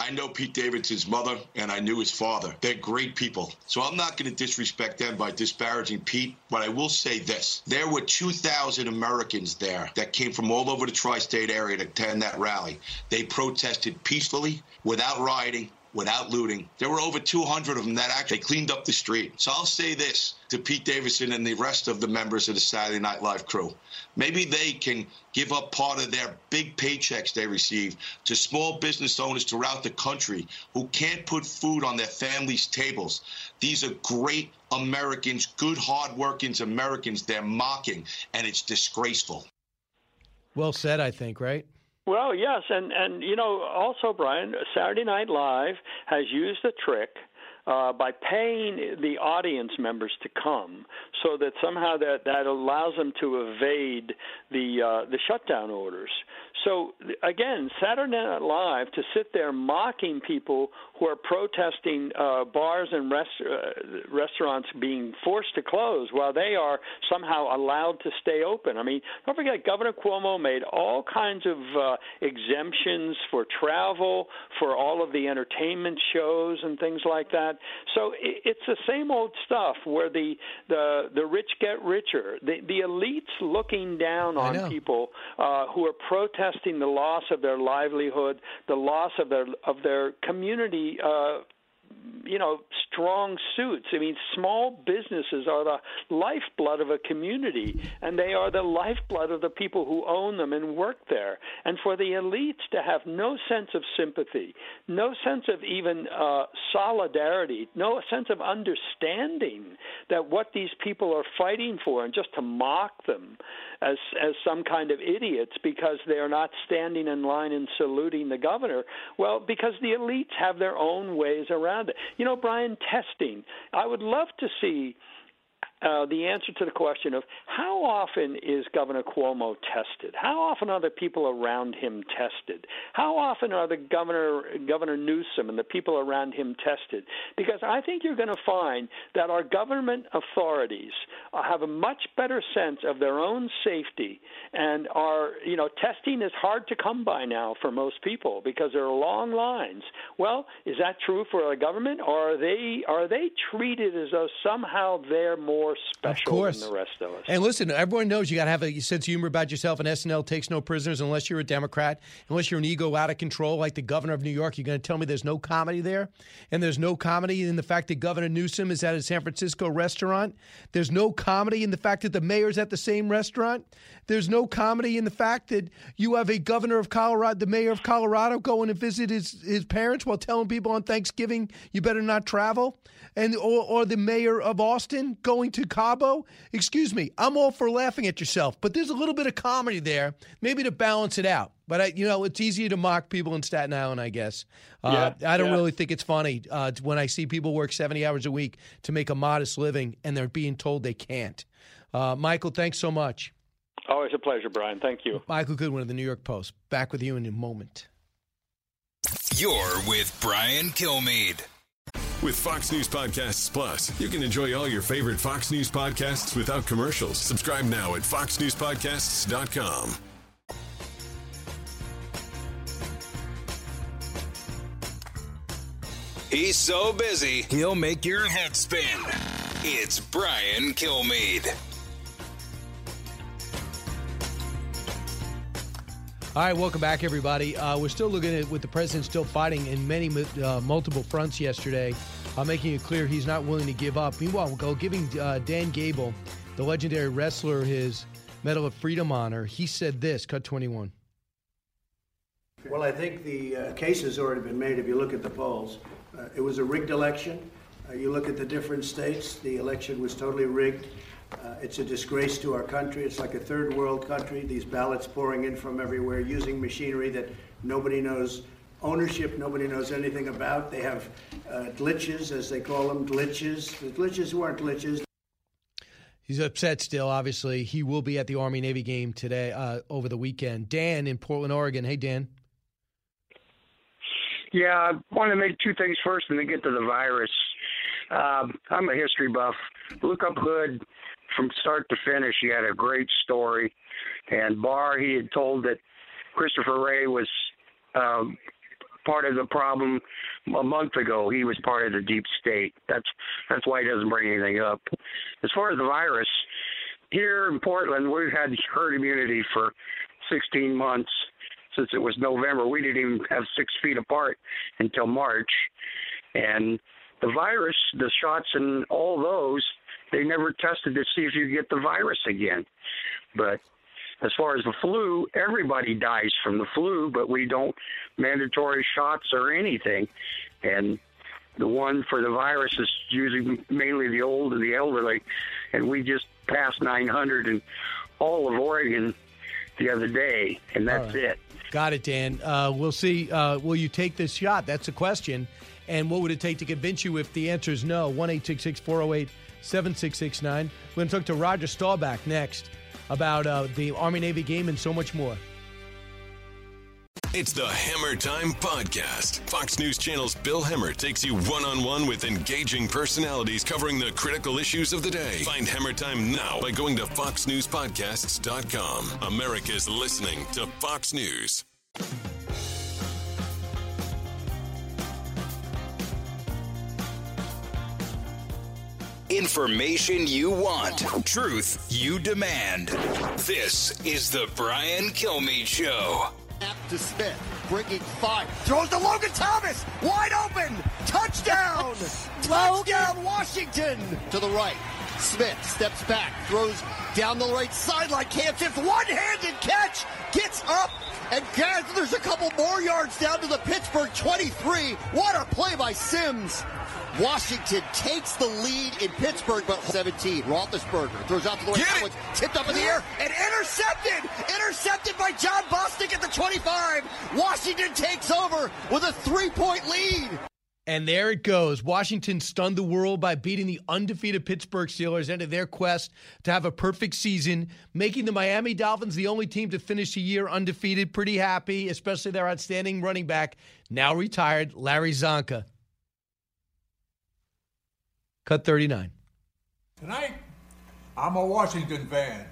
I know Pete Davidson's mother and I knew his father. They're great people. So I'm not going to disrespect them by disparaging Pete, but I will say this. There were 2,000 Americans there that came from all over the tri state area to attend that rally. They protested peacefully, without rioting, without looting. There were over 200 of them that actually cleaned up the street. So I'll say this to Pete Davidson and the rest of the members of the Saturday Night Live crew. Maybe they can give up part of their big paychecks they receive to small business owners throughout the country who can't put food on their families' tables. These are great Americans, good, hard-working Americans they're mocking, and it's disgraceful. Well said, I think, right? Well, yes, and and you know also, Brian, Saturday Night Live has used a trick. Uh, by paying the audience members to come, so that somehow that that allows them to evade the uh, the shutdown orders. So again, Saturday Night Live to sit there mocking people who are protesting uh, bars and rest, uh, restaurants being forced to close while they are somehow allowed to stay open. I mean, don't forget, Governor Cuomo made all kinds of uh, exemptions for travel, for all of the entertainment shows and things like that. So it, it's the same old stuff where the the the rich get richer. The the elites looking down on people uh, who are protesting the loss of their livelihood, the loss of their of their community. Uh, you know strong suits. I mean, small businesses are the lifeblood of a community, and they are the lifeblood of the people who own them and work there. And for the elites to have no sense of sympathy, no sense of even uh, solidarity, no sense of understanding that what these people are fighting for, and just to mock them as as some kind of idiots because they are not standing in line and saluting the governor. Well, because the elites have their own ways around it. You know, Brian, testing. I would love to see uh, the answer to the question of how often is Governor Cuomo tested? How often are the people around him tested? How often are the governor, Governor Newsom, and the people around him tested? Because I think you're going to find that our government authorities have a much better sense of their own safety, and are you know testing is hard to come by now for most people because there are long lines. Well, is that true for our government, or are they are they treated as though somehow they're more special of course. than the rest of us. And listen, everyone knows you got to have a sense of humor about yourself, and SNL takes no prisoners unless you're a Democrat, unless you're an ego out of control like the governor of New York. You're going to tell me there's no comedy there? And there's no comedy in the fact that Governor Newsom is at a San Francisco restaurant? There's no comedy in the fact that the mayor's at the same restaurant? There's no comedy in the fact that you have a governor of Colorado, the mayor of Colorado, going to visit his, his parents while telling people on Thanksgiving you better not travel? And or, or the mayor of Austin going to Cabo? Excuse me, I'm all for laughing at yourself, but there's a little bit of comedy there, maybe to balance it out. But I, you know, it's easier to mock people in Staten Island, I guess. Uh, Yeah, I don't yeah. really think it's funny uh, when I see people work 70 hours a week to make a modest living, and they're being told they can't. Uh, Michael, thanks so much. Always a pleasure, Brian. Thank you. Michael Goodwin of the New York Post. Back with you in a moment. You're with Brian Kilmeade. With Fox News Podcasts Plus, you can enjoy all your favorite Fox News podcasts without commercials. Subscribe now at foxnewspodcasts.com. He's so busy, he'll make your head spin. It's Brian Kilmeade. All right, welcome back, everybody. Uh, we're still looking at with the president still fighting in many uh, multiple fronts yesterday, uh, making it clear he's not willing to give up. Meanwhile, we'll go giving uh, Dan Gable, the legendary wrestler, his Medal of Freedom honor. He said this, cut 21. Well, I think the uh, case has already been made if you look at the polls. Uh, it was a rigged election. You look at the different states, the election was totally rigged. Uh, it's a disgrace to our country. It's like a third world country. These ballots pouring in from everywhere using machinery that nobody knows ownership, nobody knows anything about. They have uh, glitches, as they call them, glitches. The glitches weren't glitches. He's upset still, obviously. He will be at the Army Navy game today, uh, over the weekend. Dan in Portland, Oregon. Hey, Dan. Yeah, I want to make two things first and then get to the virus. Um, I'm a history buff. Look up Hood from start to finish. He had a great story. And Barr, he had told that Christopher Wray was um, part of the problem a month ago. He was part of the deep state. That's that's why he doesn't bring anything up. As far as the virus, here in Portland, we've had herd immunity for 16 months since it was November. We didn't even have six feet apart until March. And the virus, the shots and all those, they never tested to see if you get the virus again. But as far as the flu, everybody dies from the flu, but we don't mandatory shots or anything. And the one for the virus is usually mainly the old and the elderly. And we just passed 900 in all of Oregon the other day, and that's right. it. Got it, Dan. Uh, we'll see. Uh, will you take this shot? That's the question. And what would it take to convince you if the answer is no? 1 408 7669. We're going to talk to Roger Staubach next about uh, the Army Navy game and so much more. It's the Hemmer Time Podcast. Fox News Channel's Bill Hemmer takes you one on one with engaging personalities covering the critical issues of the day. Find Hemmer Time now by going to FoxNewsPodcasts.com. America's listening to Fox News. Information you want, truth you demand. This is the Brian Kilmeade Show. To Smith, bringing five, throws to Logan Thomas, wide open, touchdown, touchdown Washington to the right. Smith steps back, throws down the right sideline, can't fifth, one-handed catch, gets up, and gathers a couple more yards down to the Pittsburgh 23. What a play by Sims. Washington takes the lead in Pittsburgh, but 17. Roethlisberger throws out to the right. Owens, tipped up in the air and intercepted. Intercepted by Jon Bostic at the 25. Washington takes over with a three-point lead. And there it goes. Washington stunned the world by beating the undefeated Pittsburgh Steelers, ended their quest to have a perfect season, making the Miami Dolphins the only team to finish the year undefeated. Pretty happy, especially their outstanding running back, now retired, Larry Csonka. Cut 39. Tonight, I'm a Washington fan.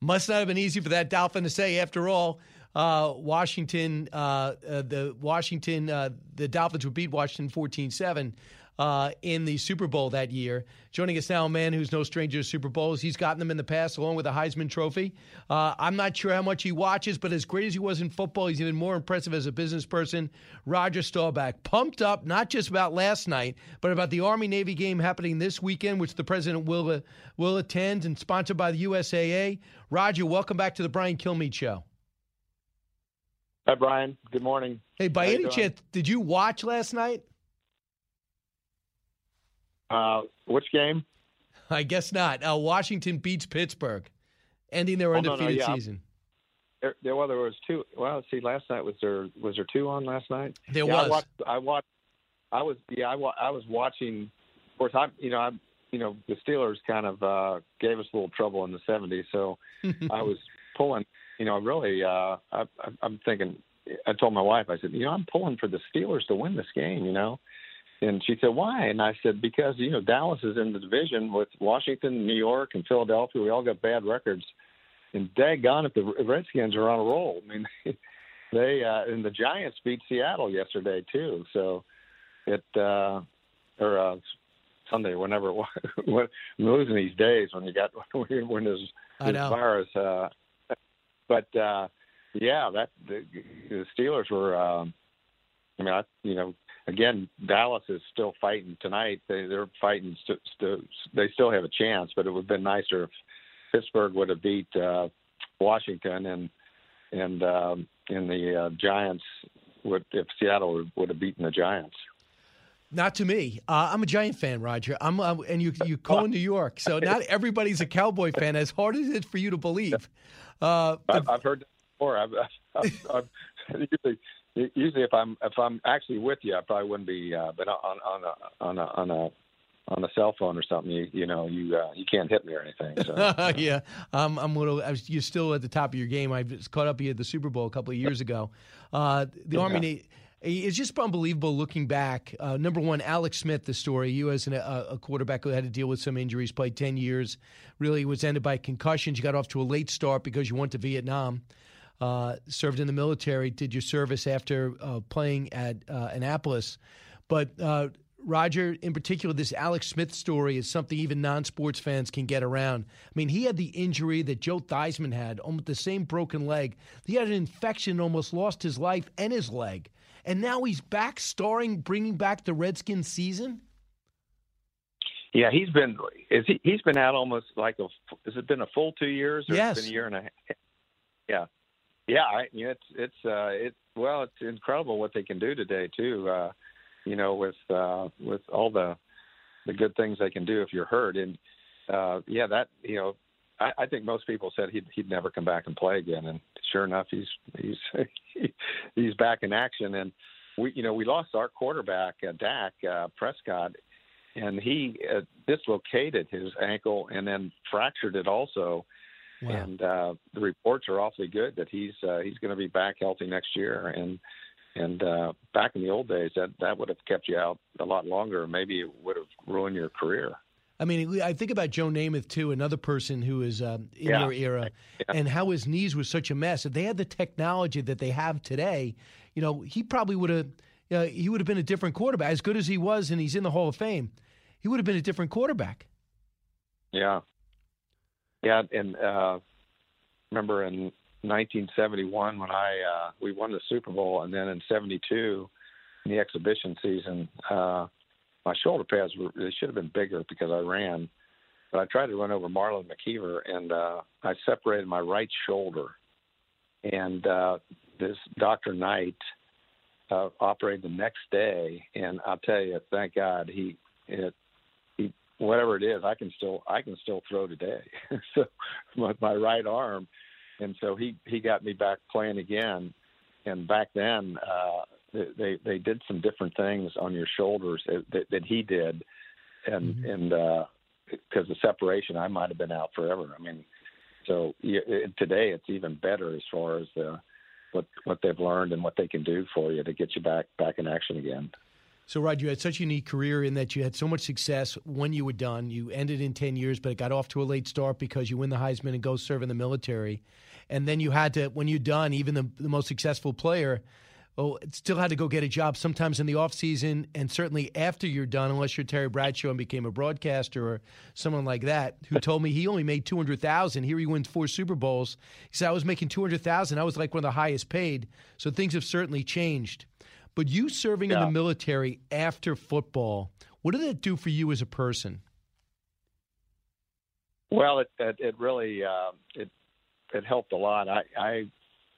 Must not have been easy for that Dolphin to say. After all, uh, Washington, uh, uh, the Washington, uh, the Dolphins would beat Washington 14 7 uh, in the Super Bowl that year. Joining us now, a man who's no stranger to Super Bowls. He's gotten them in the past, along with a Heisman Trophy. Uh, I'm not sure how much he watches, but as great as he was in football, he's even more impressive as a business person. Roger Staubach, pumped up not just about last night, but about the Army Navy game happening this weekend, which the president will uh, will attend and sponsored by the USAA. Roger, welcome back to the Brian Kilmeade Show. Hi, Brian. Good morning. Hey, by How any chance, did you watch last night? Uh, which game? I guess not. Uh, Washington beats Pittsburgh, ending their Oh, no, no, undefeated yeah. season. There, there, well, there was two. Well, see, last night was there was there two on last night? There yeah, was. I watched. I watched. I was yeah. I, wa- I was watching. Of course, I you know I you know the Steelers kind of uh, gave us a little trouble in the '70s, so I was pulling. You know, really. Uh, I, I, I'm thinking. I told my wife. I said, you know, I'm pulling for the Steelers to win this game. You know. And she said, "Why?" And I said, "Because you know Dallas is in the division with Washington, New York, and Philadelphia. We all got bad records, and daggone if the Redskins are on a roll. I mean, they uh, and the Giants beat Seattle yesterday too. So it uh, or uh, Sunday, whenever it was. I'm losing these days when you got when, there's this virus. Uh, but uh, yeah, that the, the Steelers were. Um, I mean, I you know again, Dallas is still fighting tonight. They, they're fighting. St- st- they still have a chance, but it would have been nicer if Pittsburgh would have beat uh, Washington and and um, and the uh, Giants would if Seattle would, have beaten the Giants. Not to me. Uh, I'm a Giant fan, Roger. I'm, uh, and you you call in New York, so not everybody's a Cowboy fan. As hard as it is for you to believe, uh, I've, I've heard that before. I've, I've, I've, usually, usually if I'm if I'm actually with you, I probably wouldn't be. Uh, but on on a on a on a on a cell phone or something, you you know you uh, you can't hit me or anything. So. yeah, um, I'm a little. I was, you're still at the top of your game. I was caught up you at the Super Bowl a couple of years ago. Uh, the Yeah. Army. It's just unbelievable looking back. Uh, number one, Alex Smith, the story. You as an, a, a quarterback who had to deal with some injuries, played 10 years, really was ended by concussions. You got off to a late start because you went to Vietnam, uh, served in the military, did your service after uh, playing at uh, Annapolis. But uh, Roger, in particular, this Alex Smith story is something even non-sports fans can get around. I mean, he had the injury that Joe Theismann had, almost the same broken leg. He had an infection, almost lost his life and his leg, and now he's back, starring, bringing back the Redskins season. Yeah, he's been is he he's been out almost like a has it been a full two years or Yes. it's been a year and a half? Yeah, yeah. I, it's it's uh it well it's incredible what they can do today too. Uh, you know, with uh with all the the good things they can do if you're hurt and uh yeah that you know I, I think most people said he'd he'd never come back and play again and sure enough he's he's he's back in action and we you know we lost our quarterback uh, Dak uh, Prescott and he uh, dislocated his ankle and then fractured it also. Wow. And uh, the reports are awfully good that he's uh, he's going to be back healthy next year. And and uh, back in the old days, that that would have kept you out a lot longer. Maybe it would have ruined your career. I mean, I think about Joe Namath too, another person who is um, in Yeah. your era, and how his knees were such a mess. If they had the technology that they have today, you know, he probably would have. Uh, he would have been a different quarterback, as good as he was, and he's in the Hall of Fame. he would have been a different quarterback. Yeah. Yeah, and uh, remember in 1971 when I uh, we won the Super Bowl, and then in '72 in the exhibition season, uh, my shoulder pads were they should have been bigger because I ran, but I tried to run over Marlin McKeever, and uh, I separated my right shoulder, and uh, this Dr. Knight uh, operated the next day, and I'll tell you, thank God he it whatever it is, I can still I can still throw today. so my, my right arm, and so he he got me back playing again, and back then uh, they they did some different things on your shoulders that, that he did, and mm-hmm. and uh, because the separation, I might have been out forever. I mean, so yeah, today it's even better as far as the what what they've learned and what they can do for you to get you back back in action again. So, Rod, you had such a unique career in that you had so much success when you were done. You ended in 10 years, but it got off to a late start because you win the Heisman and go serve in the military. And then you had to, when you're done, even the, the most successful player, oh, still had to go get a job sometimes in the off season and certainly after you're done, unless you're Terry Bradshaw and became a broadcaster or someone like that, who told me he only made two hundred thousand. Here he wins four Super Bowls. He said I was making two hundred thousand. I was like one of the highest paid. So things have certainly changed. But you serving yeah. in the military after football, what did that do for you as a person? Well, it it, it really uh, it it helped a lot. I I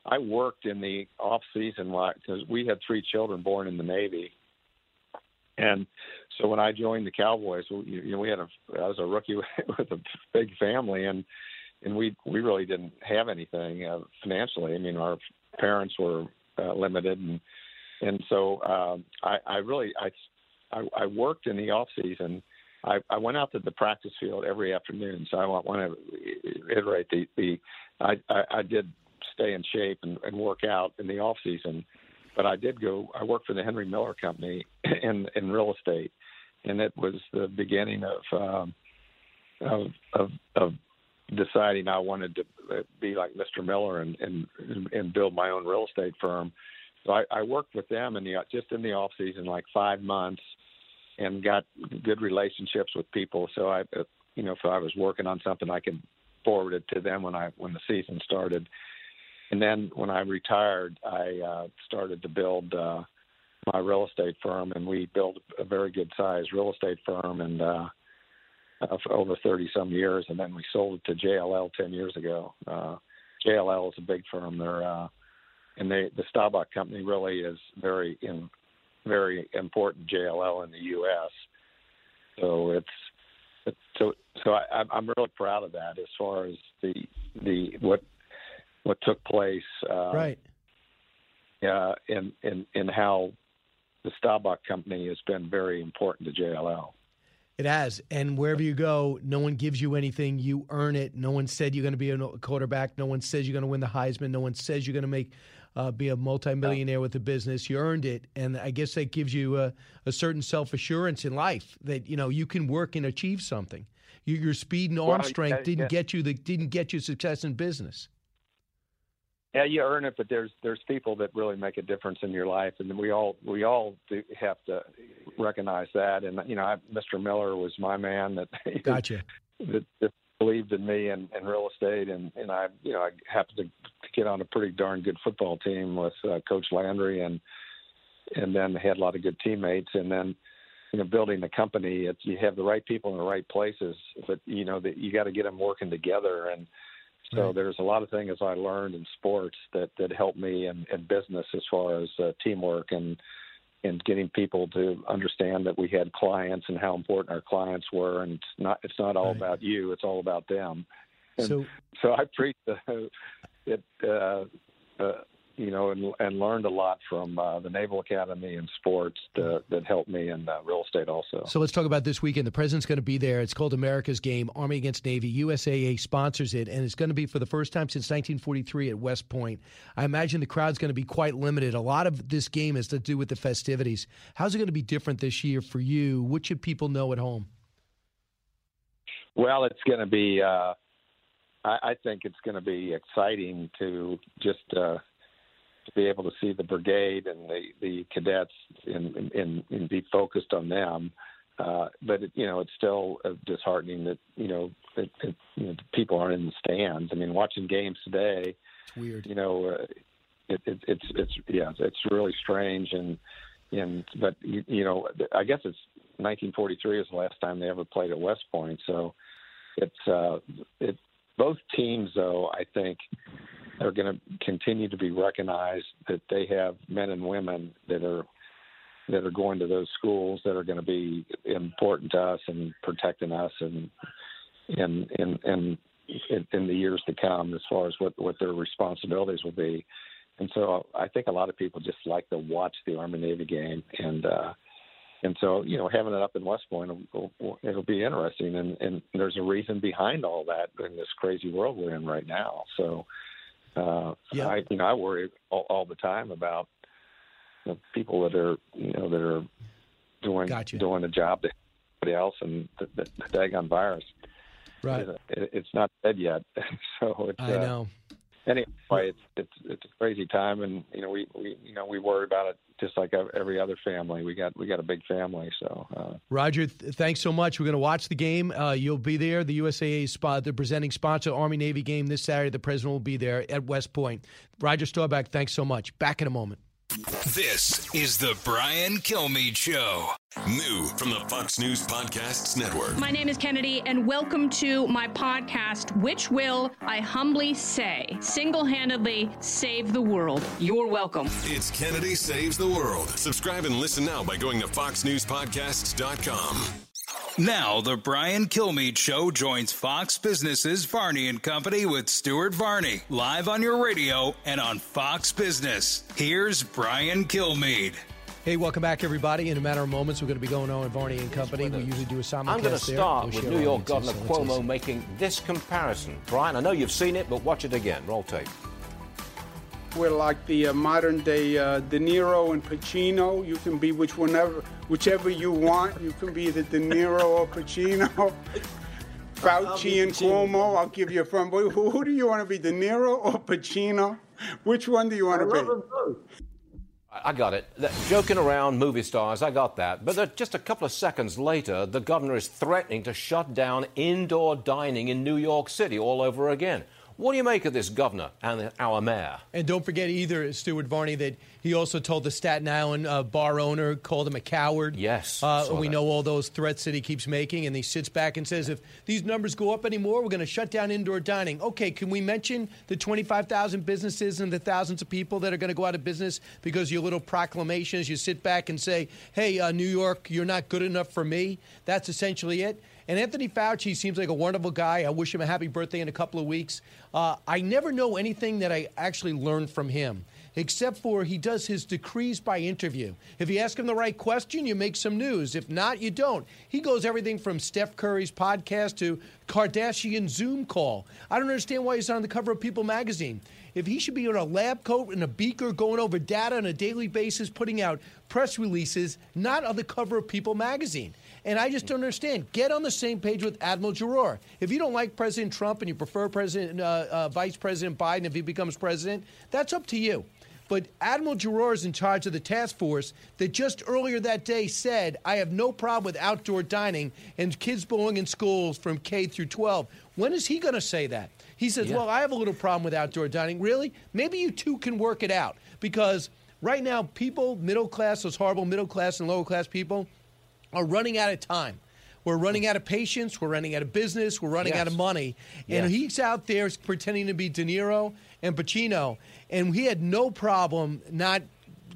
I worked in the off season because we had three children born in the Navy, and so when I joined the Cowboys, we, you know, we had a I was a rookie with a big family, and and we we really didn't have anything uh, financially. I mean, our parents were uh, limited, and and so um, I, I really I, I I worked in the off season. I, I went out to the practice field every afternoon. So I want, want to iterate the the I, I, I did stay in shape and, and work out in the off season. But I did go. I worked for the Henry Miller Company in in real estate, and it was the beginning of um, of, of of deciding I wanted to be like Mr. Miller and and and build my own real estate firm. So I, I worked with them in the just in the off season, like five months, and got good relationships with people. So I, you know, if I was working on something, I could forward it to them when I when the season started. And then when I retired, I uh, started to build uh, my real estate firm, and we built a very good sized real estate firm, and uh, uh, for over 30 some years. And then we sold it to JLL 10 years ago. Uh, JLL is a big firm. They're uh, and they the Staubach company really is very in very important JLL in the U.S. So it's, it's so so I, I'm really proud of that as far as the the what what took place. Uh, right. Yeah, and and and how the Staubach company has been very important to JLL. It has. And wherever you go, no one gives you anything. You earn it. No one said you're going to be a quarterback. No one says you're going to win the Heisman. No one says you're going to make uh, be a multimillionaire with a business. You earned it, and I guess that gives you a, a certain self assurance in life that you know you can work and achieve something. Your, your speed and arm well, strength didn't yeah. get you the didn't get you success in business. Yeah, you earn it, but there's there's people that really make a difference in your life, and we all we all do have to recognize that. And you know, I, Mr. Miller was my man that gotcha that, that believed in me and, and real estate, and and I you know I happened to, to get on a pretty darn good football team with uh, Coach Landry, and and then had a lot of good teammates, and then you know building the company, it's, you have the right people in the right places, but you know that you got to get them working together and so right. there's a lot of things I learned in sports that that helped me in, in business as far as uh, teamwork and and getting people to understand that we had clients and how important our clients were, and it's not it's not all right. about you, it's all about them. And so, so I preach the, it. Uh, uh, you know, and, and learned a lot from uh, the Naval Academy and sports to, that helped me in uh, real estate also. So let's talk about this weekend. The president's going to be there. It's called America's Game, Army against Navy. USAA sponsors it, and it's going to be for the first time since 1943 at West Point. I imagine the crowd's going to be quite limited. A lot of this game has to do with the festivities. How's it going to be different this year for you? What should people know at home? Well, it's going to be. Uh, I, I think it's going to be exciting to just. Uh, to be able to see the brigade and the, the cadets and, and, and be focused on them uh, but it, you know, it's still uh, disheartening that you know that, that you know people aren't in the stands. I mean, watching games today, it's weird. You know, uh, it, it, it's it's yeah, it's really strange and and but you, you know, I guess it's 1943 is the last time they ever played at West Point, so it's uh, it both teams though I think are going to continue to be recognized that they have men and women that are that are going to those schools that are going to be important to us and protecting us and in in in in the years to come as far as what what their responsibilities will be. And so I think a lot of people just like to watch the Army Navy game and uh and so you know having it up in West Point will, it'll be interesting and and there's a reason behind all that in this crazy world we're in right now. So uh yeah. I you know I worry all, all the time about you know, people that are you know that are doing gotcha. doing a job to everybody else, and the, the, the daggone virus. Right. It, it's not dead yet, so it's. I uh, know. Anyway, it's it's it's a crazy time, and you know we, we you know we worry about it just like every other family. We got we got a big family, so. Uh, Roger, th- thanks so much. We're going to watch the game. Uh, you'll be there. The USAA spot, the presenting sponsor, Army Navy game this Saturday. The president will be there at West Point. Roger Staubach, thanks so much. Back in a moment. This is the Brian Kilmeade Show. New from the Fox News Podcasts Network. My name is Kennedy, and welcome to my podcast, which will, I humbly say, single handedly save the world. You're welcome. It's Kennedy Saves the World. Subscribe and listen now by going to FoxNewsPodcasts.com. Now, the Brian Kilmeade Show joins Fox Business's Varney and Company with Stuart Varney, live on your radio and on Fox Business. Here's Brian Kilmeade. Hey, welcome back, everybody. In a matter of moments, we're going to be going on with Varney and Company. We usually do a simulcast I'm going to start there. with New York Governor Cuomo making this comparison. Brian, I know you've seen it, but watch it again. Roll tape. We're like the uh, modern day uh, De Niro and Pacino. You can be which whenever, whichever you want. You can be the De Niro or Pacino. Fauci and Cuomo. I'll give you a friend. Who, who do you want to be, De Niro or Pacino? Which one do you want I to love be? I got it. That- Joking around movie stars, I got that. But just a couple of seconds later, the governor is threatening to shut down indoor dining in New York City all over again. What do you make of this governor and our mayor? And don't forget either, Stuart Varney, that he also told the Staten Island uh, bar owner, called him a coward. Yes. Uh, we that. know all those threats that he keeps making, and he sits back and says, if these numbers go up anymore, we're going to shut down indoor dining. Okay, can we mention the 25,000 businesses and the thousands of people that are going to go out of business because your little proclamations, you sit back and say, hey, uh, New York, you're not good enough for me? That's essentially it. And Anthony Fauci seems like a wonderful guy. I wish him a happy birthday in a couple of weeks. Uh, I never know anything that I actually learned from him, except for he does his decrees by interview. If you ask him the right question, you make some news. If not, you don't. He goes everything from Steph Curry's podcast to Kardashian Zoom call. I don't understand why he's on the cover of People magazine. If he should be in a lab coat and a beaker going over data on a daily basis, putting out press releases, not on the cover of People magazine. And I just don't understand. Get on the same page with Admiral Giroir. If you don't like President Trump and you prefer President, uh, uh, Vice President Biden if he becomes president, that's up to you. But Admiral Giroir is in charge of the task force that just earlier that day said, I have no problem with outdoor dining and kids belong in schools from K through 12. When is he going to say that? He says, Yeah. Well, I have a little problem with outdoor dining. Really? Maybe you two can work it out. Because right now, people, middle class, those horrible middle class and lower class people, are running out of time. We're running out of patience. We're running out of business. We're running Yes. out of money. And Yes. he's out there pretending to be De Niro and Pacino. And he had no problem not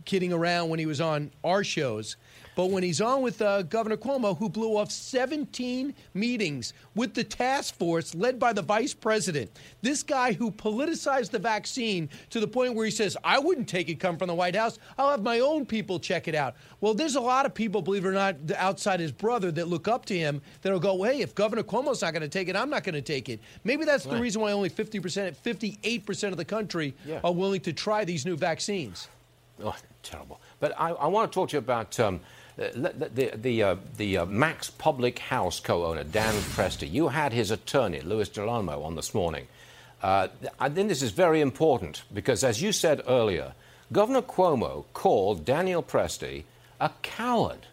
kidding around when he was on our shows. But when he's on with uh, Governor Cuomo, who blew off 17 meetings with the task force led by the vice president, this guy who politicized the vaccine to the point where he says, I wouldn't take it come from the White House. I'll have my own people check it out. Well, there's a lot of people, believe it or not, outside his brother that look up to him that'll go, hey, if Governor Cuomo's not going to take it, I'm not going to take it. Maybe that's the reason why only 50%, 58% of the country Yeah. are willing to try these new vaccines. Oh, terrible. But I, I want to talk to you about um, the, the, the, uh, the uh, Mac's Public House co owner, Dan Presti. You had his attorney, Louis Gelormino, on this morning. Uh, I think this is very important because, as you said earlier, Governor Cuomo called Daniel Presti a coward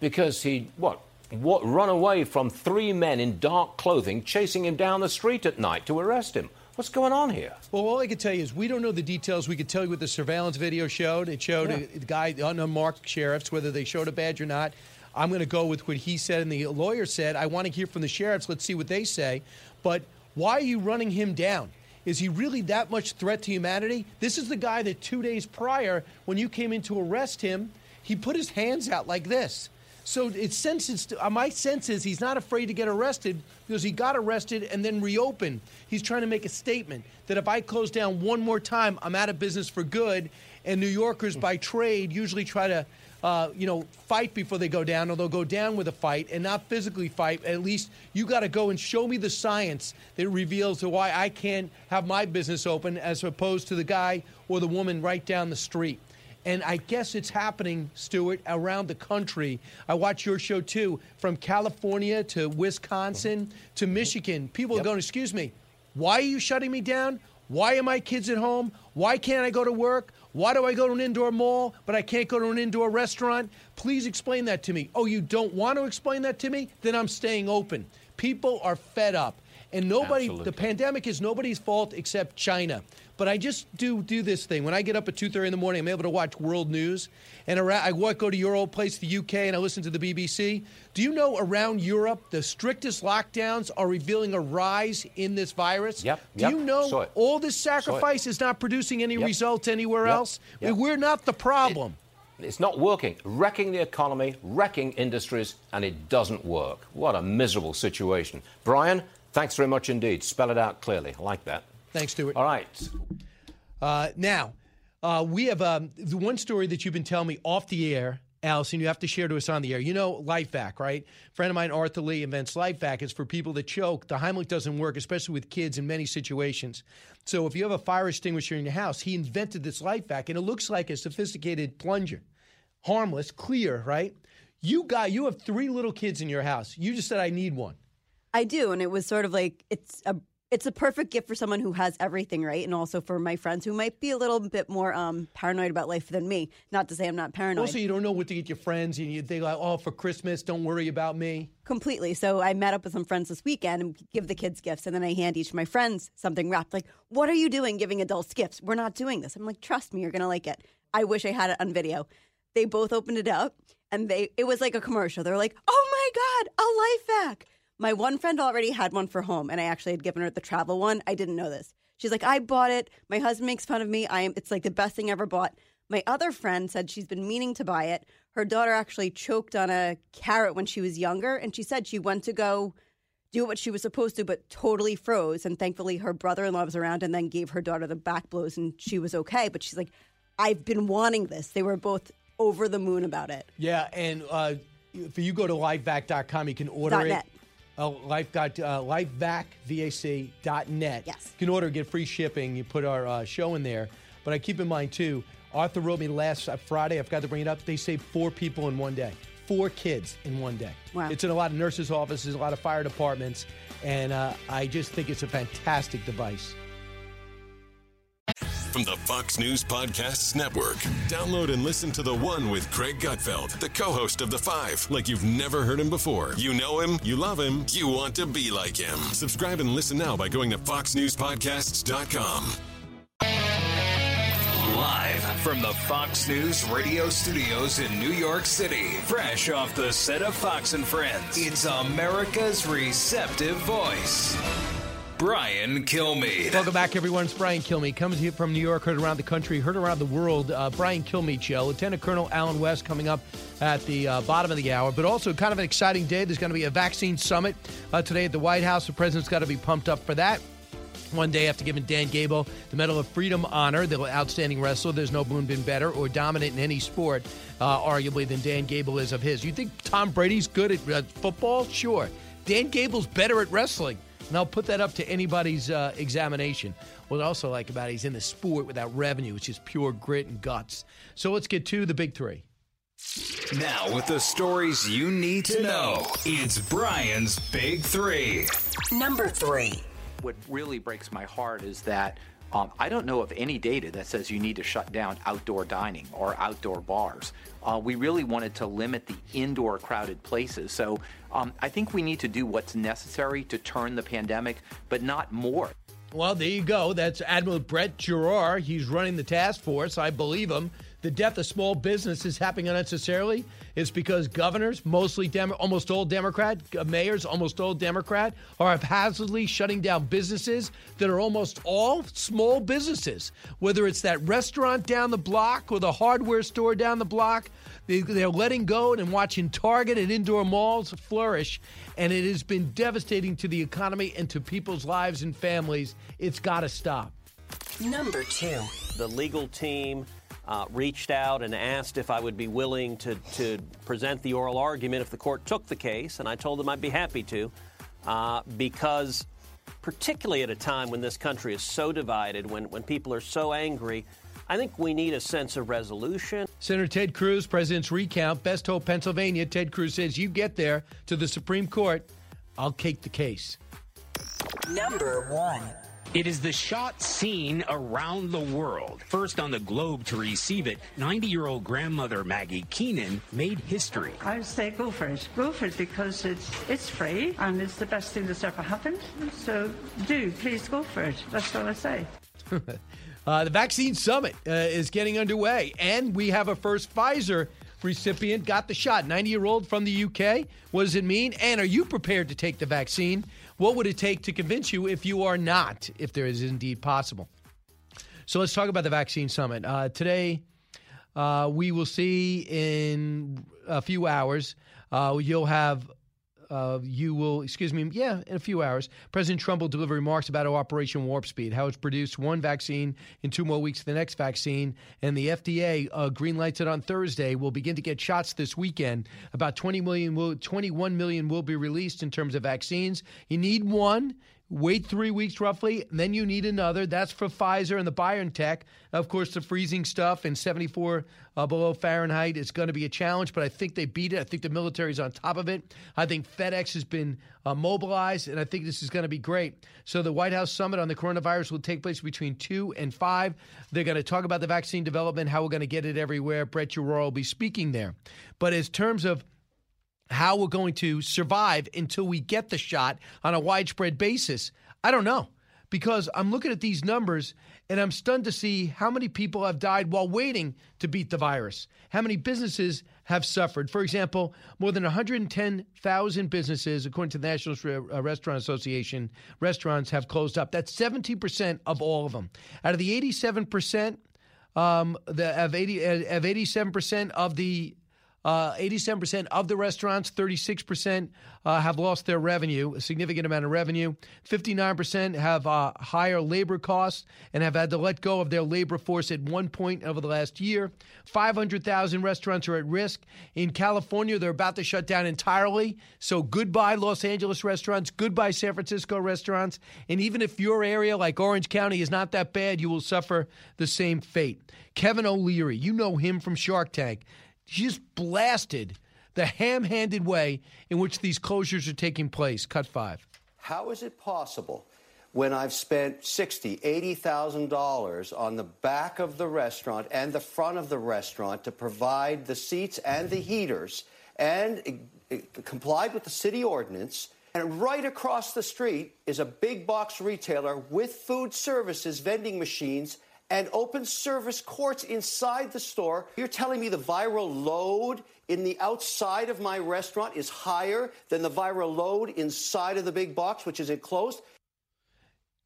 because he, what, what, run away from three men in dark clothing chasing him down the street at night to arrest him. What's going on here? Well, all I can tell you is we don't know the details. We could tell you what the surveillance video showed. It showed Yeah. a, a guy, unmarked sheriffs, whether they showed a badge or not. I'm going to go with what he said and the lawyer said. I want to hear from the sheriffs. Let's see what they say. But why are you running him down? Is he really that much threat to humanity? This is the guy that two days prior, when you came in to arrest him, he put his hands out like this. So it senses, uh, my sense is he's not afraid to get arrested because he got arrested and then reopened. He's trying to make a statement that if I close down one more time, I'm out of business for good. And New Yorkers by trade usually try to, uh, you know, fight before they go down, or they'll go down with a fight and not physically fight. At least you got to go and show me the science that reveals why I can't have my business open as opposed to the guy or the woman right down the street. And I guess it's happening, Stuart, around the country. I watch your show too, from California to Wisconsin mm-hmm. to Michigan. People are going, excuse me, why are you shutting me down? Why are my kids at home? Why can't I go to work? Why do I go to an indoor mall, but I can't go to an indoor restaurant? Please explain that to me. Oh, you don't want to explain that to me? Then I'm staying open. People are fed up. And nobody, Absolutely. the pandemic is nobody's fault except China. But I just do do this thing. When I get up at 2.30 in the morning, I'm able to watch world news. And around, I walk, go to your old place, the UK, and I listen to the BBC. Do you know around Europe, the strictest lockdowns are revealing a rise in this virus? Yep, Do yep, you know all this sacrifice is not producing any Yep. results anywhere Yep, else? We're not the problem. It's not working. Wrecking the economy, wrecking industries, and it doesn't work. What a miserable situation. Brian, thanks very much indeed. Spell it out clearly. I like that. Thanks, Stuart. All right. Uh, now, uh, we have um, the one story that you've been telling me off the air, Allison. You have to share to us on the air. You know, LifeVac, right? friend of mine, Arthur Lih, invents LifeVac. It's for people that choke. The Heimlich doesn't work, especially with kids in many situations. So if you have a fire extinguisher in your house, he invented this LifeVac, and it looks like a sophisticated plunger, harmless, clear, right? You got you have three little kids in your house. You just said I need one. I do, and it was sort of like it's a it's a perfect gift for someone who has everything right, and also for my friends who might be a little bit more um, paranoid about life than me. Not to say I'm not paranoid. Also, you don't know what to get your friends, and you think like, oh, for Christmas, don't worry about me. Completely. So I met up with some friends this weekend and give the kids gifts, and then I hand each of my friends something wrapped. Like, what are you doing giving adults gifts? We're not doing this. I'm like, trust me, you're gonna like it. I wish I had it on video. They both opened it up, and they it was like a commercial. they're like, oh my god, a life hack. My one friend already had one for home, and I actually had given her the travel one. I didn't know this. She's like, I bought it. My husband makes fun of me. I am. It's like the best thing I ever bought. My other friend said she's been meaning to buy it. Her daughter actually choked on a carrot when she was younger, and she said she went to go do what she was supposed to, but totally froze. And thankfully, her brother-in-law was around and then gave her daughter the back blows, and she was okay. But she's like, I've been wanting this. They were both over the moon about it. Yeah, and uh, if you go to lifevac.com, you can order Dot it. Uh, life dot, uh, lifevacvac.net. Yes. You can order, get free shipping. You put our uh, show in there. But I keep in mind, too, Arthur wrote me last uh, Friday. I've got to bring it up. They saved four people in one day, four kids in one day. Wow. It's in a lot of nurses' offices, a lot of fire departments. And uh, I just think it's a fantastic device. From the Fox News Podcasts Network. Download and listen to The One with Greg Gutfeld, the co host of The Five, like you've never heard him before. You know him, you love him, you want to be like him. Subscribe and listen now by going to FoxNewsPodcasts.com. Live from the Fox News radio studios in New York City, fresh off the set of Fox and Friends, it's America's receptive voice. Brian Kilmeade. Welcome back, everyone. It's Brian Kilmeade to you from New York, heard around the country, heard around the world. Uh, Brian Kilmeade Show. Lieutenant Colonel Allen West coming up at the uh, bottom of the hour, but also kind of an exciting day. There's going to be a vaccine summit uh, today at the White House. The president's got to be pumped up for that. One day after giving Dan Gable the Medal of Freedom honor, the outstanding wrestler, there's no one been better or dominant in any sport, uh, arguably, than Dan Gable is of his. You think Tom Brady's good at uh, football? Sure. Dan Gable's better at wrestling. And I'll put that up to anybody's uh, examination. What I also like about it, he's in the sport without revenue, It's just pure grit and guts. So let's get to the big three. Now, with the stories you need to know, it's Brian's Big Three. Number three. What really breaks my heart is that Um, I don't know of any data that says you need to shut down outdoor dining or outdoor bars. Uh, we really wanted to limit the indoor crowded places. So um, I think we need to do what's necessary to turn the pandemic, but not more. Well, there you go. That's Admiral Brett Giroir. He's running the task force. I believe him. The death of small business is happening unnecessarily. It's because governors, mostly Dem- almost all Democrat, uh, mayors, almost all Democrat, are haphazardly shutting down businesses that are almost all small businesses. Whether it's that restaurant down the block or the hardware store down the block, they, they're letting go and watching Target and indoor malls flourish. And it has been devastating to the economy and to people's lives and families. It's got to stop. Number two. The legal team uh, reached out and asked if I would be willing to, to present the oral argument if the court took the case, and I told them I'd be happy to, uh, because particularly at a time when this country is so divided, when, when people are so angry, I think we need a sense of resolution. Senator Ted Cruz, President's recount, Best Hope, Pennsylvania. Ted Cruz says, You get there to the Supreme Court, I'll take the case. Number one. It is the shot seen around the world. First on the globe to receive it, 90 year old grandmother Maggie Keenan made history. I would say go for it. Go for it because it's it's free and it's the best thing that's ever happened. So do please go for it. That's all I say. uh, the vaccine summit uh, is getting underway, and we have a first Pfizer recipient got the shot. 90 year old from the UK. What does it mean? And are you prepared to take the vaccine? What would it take to convince you if you are not, if there is indeed possible? So let's talk about the vaccine summit. Uh, today, uh, we will see in a few hours, uh, you'll have uh, you will, excuse me, yeah, in a few hours, President Trump will deliver remarks about Operation Warp Speed, how it's produced one vaccine in two more weeks the next vaccine, and the FDA uh, green lights it on Thursday. We'll begin to get shots this weekend. About 20 million, will, 21 million will be released in terms of vaccines. You need one wait three weeks roughly, then you need another. That's for Pfizer and the BioNTech. Of course, the freezing stuff and 74 uh, below Fahrenheit is going to be a challenge, but I think they beat it. I think the military's on top of it. I think FedEx has been uh, mobilized, and I think this is going to be great. So the White House summit on the coronavirus will take place between 2 and 5. They're going to talk about the vaccine development, how we're going to get it everywhere. Brett Giroir will be speaking there. But in terms of how we're going to survive until we get the shot on a widespread basis. I don't know because I'm looking at these numbers and I'm stunned to see how many people have died while waiting to beat the virus. How many businesses have suffered. For example, more than 110,000 businesses, according to the National uh, Restaurant Association, restaurants have closed up. That's 70% of all of them. Out of the 87%, um, the, of, 80, uh, of 87% of the uh, 87% of the restaurants, 36% uh, have lost their revenue, a significant amount of revenue. 59% have uh, higher labor costs and have had to let go of their labor force at one point over the last year. 500,000 restaurants are at risk. In California, they're about to shut down entirely. So goodbye, Los Angeles restaurants. Goodbye, San Francisco restaurants. And even if your area, like Orange County, is not that bad, you will suffer the same fate. Kevin O'Leary, you know him from Shark Tank just blasted the ham handed way in which these closures are taking place. Cut five. How is it possible when I've spent sixty, eighty thousand dollars on the back of the restaurant and the front of the restaurant to provide the seats and the heaters and complied with the city ordinance? And right across the street is a big box retailer with food services vending machines and open service courts inside the store. You're telling me the viral load in the outside of my restaurant is higher than the viral load inside of the big box, which is enclosed?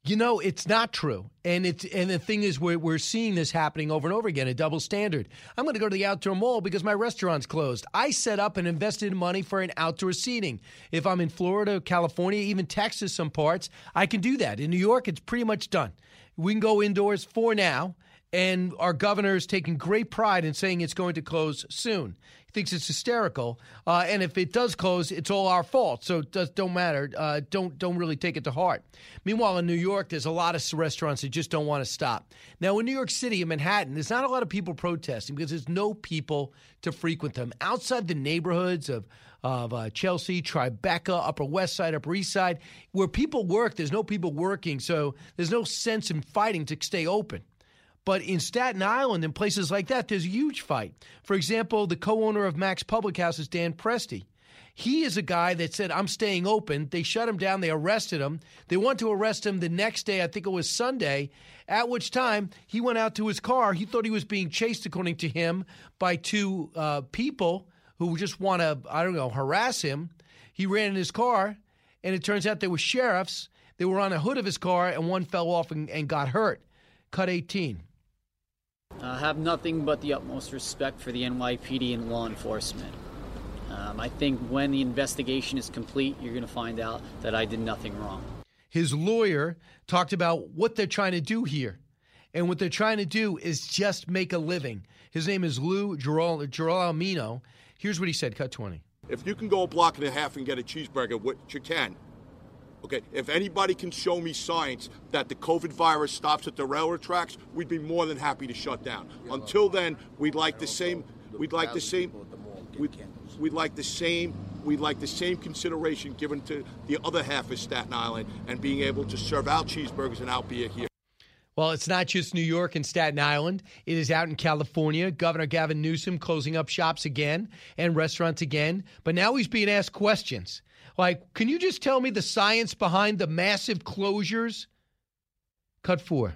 You know, it's not true. And it's and the thing is we're we're seeing this happening over and over again, a double standard. I'm gonna go to the outdoor mall because my restaurant's closed. I set up and invested money for an outdoor seating. If I'm in Florida, California, even Texas, some parts, I can do that. In New York, it's pretty much done. We can go indoors for now And our governor is taking great pride in saying it's going to close soon. He thinks it's hysterical, uh, and if it does close, it's all our fault. So it does don't matter. Uh, don't don't really take it to heart. Meanwhile, in New York, there's a lot of restaurants that just don't want to stop. Now, in New York City, in Manhattan, there's not a lot of people protesting because there's no people to frequent them outside the neighborhoods of of uh, Chelsea, Tribeca, Upper West Side, Upper East Side, where people work. There's no people working, so there's no sense in fighting to stay open. But in Staten Island and places like that, there's a huge fight. For example, the co owner of Mac's Public House is Dan Presti. He is a guy that said, I'm staying open. They shut him down. They arrested him. They want to arrest him the next day. I think it was Sunday, at which time he went out to his car. He thought he was being chased, according to him, by two uh, people who just want to, I don't know, harass him. He ran in his car, and it turns out there were sheriffs. They were on the hood of his car, and one fell off and, and got hurt. Cut 18. I have nothing but the utmost respect for the NYPD and law enforcement. Um, I think when the investigation is complete, you're going to find out that I did nothing wrong. His lawyer talked about what they're trying to do here. And what they're trying to do is just make a living. His name is Lou Gelormino. Here's what he said, cut 20. If you can go a block and a half and get a cheeseburger, which you can, Okay, if anybody can show me science that the COVID virus stops at the railroad tracks, we'd be more than happy to shut down. Until then, we'd like the same. We'd like the same. We'd, we'd like the same. We'd like the same consideration given to the other half of Staten Island and being able to serve out cheeseburgers and out beer here. Well, it's not just New York and Staten Island. It is out in California. Governor Gavin Newsom closing up shops again and restaurants again. But now he's being asked questions. Like, can you just tell me the science behind the massive closures? Cut four.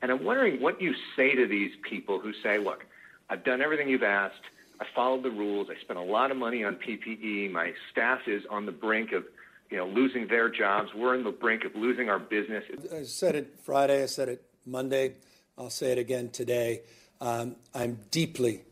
And I'm wondering what you say to these people who say, look, I've done everything you've asked. I followed the rules. I spent a lot of money on PPE. My staff is on the brink of, you know, losing their jobs. We're on the brink of losing our business. I said it Friday. I said it Monday. I'll say it again today. Um, I'm deeply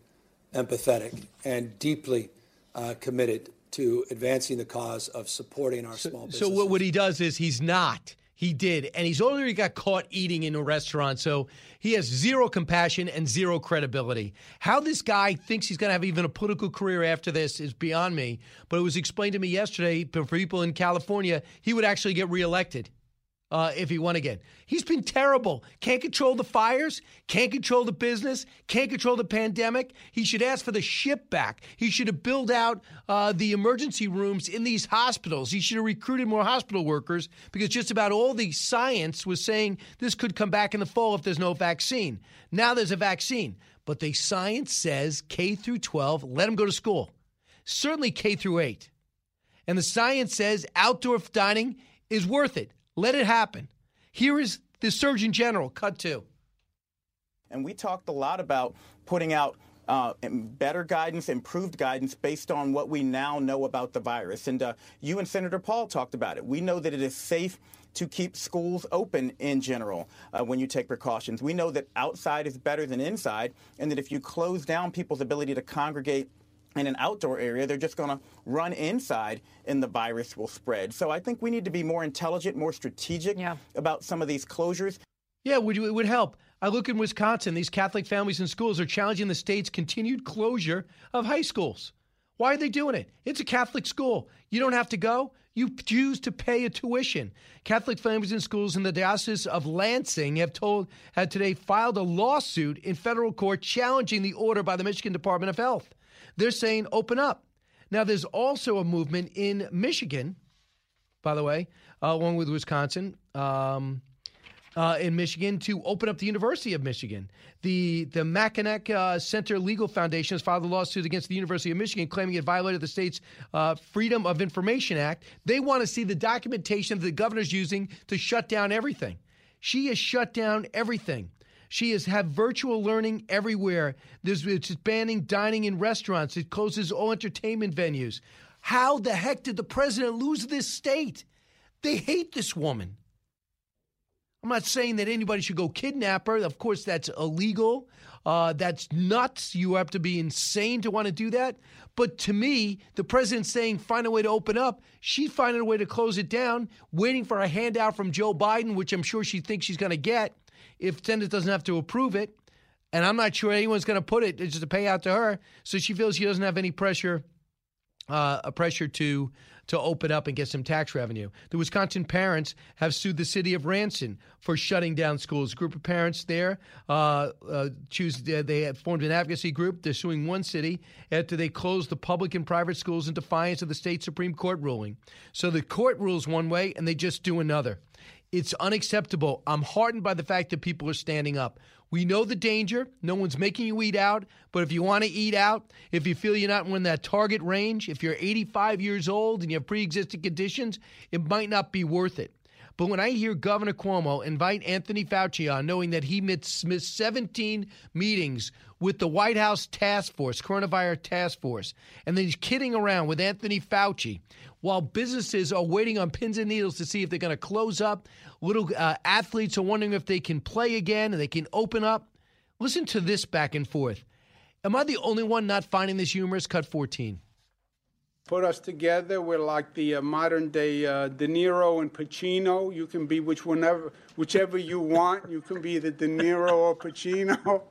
empathetic and deeply uh, committed to advancing the cause of supporting our so, small businesses. So what, what he does is he's not. He did, and he's already got caught eating in a restaurant, so he has zero compassion and zero credibility. How this guy thinks he's going to have even a political career after this is beyond me. But it was explained to me yesterday for people in California, he would actually get reelected uh, if he won again. He's been terrible. Can't control the fires, can't control the business, can't control the pandemic. He should ask for the ship back. He should have built out uh, the emergency rooms in these hospitals. He should have recruited more hospital workers because just about all the science was saying this could come back in the fall if there's no vaccine. Now there's a vaccine, but the science says K through 12, let them go to school. Certainly K through 8. And the science says outdoor dining is worth it. Let it happen. Here is the Surgeon General, cut two. And we talked a lot about putting out uh, better guidance, improved guidance based on what we now know about the virus. And uh, you and Senator Paul talked about it. We know that it is safe to keep schools open in general uh, when you take precautions. We know that outside is better than inside, and that if you close down people's ability to congregate in an outdoor area, they're just going to run inside and the virus will spread. So I think we need to be more intelligent, more strategic yeah. about some of these closures. Yeah, would, it would help. I look in Wisconsin, these Catholic families and schools are challenging the state's continued closure of high schools. Why are they doing it? It's a Catholic school. You don't have to go. You choose to pay a tuition. Catholic families and schools in the Diocese of Lansing have told had today filed a lawsuit in federal court challenging the order by the Michigan Department of Health. They're saying open up. Now, there's also a movement in Michigan, by the way, uh, along with Wisconsin, um, uh, in Michigan to open up the University of Michigan. The the Mackinac uh, Center Legal Foundation has filed a lawsuit against the University of Michigan, claiming it violated the state's uh, Freedom of Information Act. They want to see the documentation that the governor's using to shut down everything. She has shut down everything. She has had virtual learning everywhere. There's, it's banning dining in restaurants. It closes all entertainment venues. How the heck did the president lose this state? They hate this woman. I'm not saying that anybody should go kidnap her. Of course, that's illegal. Uh, that's nuts. You have to be insane to want to do that. But to me, the president's saying find a way to open up. She's finding a way to close it down, waiting for a handout from Joe Biden, which I'm sure she thinks she's going to get. If Senate doesn't have to approve it. And I'm not sure anyone's going to put it. It's just a payout to her. So she feels she doesn't have any pressure, uh, a pressure to to open up and get some tax revenue. The Wisconsin parents have sued the city of Racine for shutting down schools. A group of parents there uh, uh, choose they formed an advocacy group. They're suing one city after they closed the public and private schools in defiance of the state supreme court ruling. So the court rules one way and they just do another. It's unacceptable. I'm heartened by the fact that people are standing up. We know the danger. No one's making you eat out. But if you want to eat out, if you feel you're not in that target range, if you're 85 years old and you have pre existing conditions, it might not be worth it. But when I hear Governor Cuomo invite Anthony Fauci on, knowing that he missed 17 meetings with the White House task force, coronavirus task force, and then he's kidding around with Anthony Fauci while businesses are waiting on pins and needles to see if they're going to close up. Little uh, athletes are wondering if they can play again and they can open up. Listen to this back and forth. Am I the only one not finding this humorous? Cut 14 put us together. We're like the uh, modern day uh, De Niro and Pacino. You can be which whenever, whichever you want. You can be the De Niro or Pacino.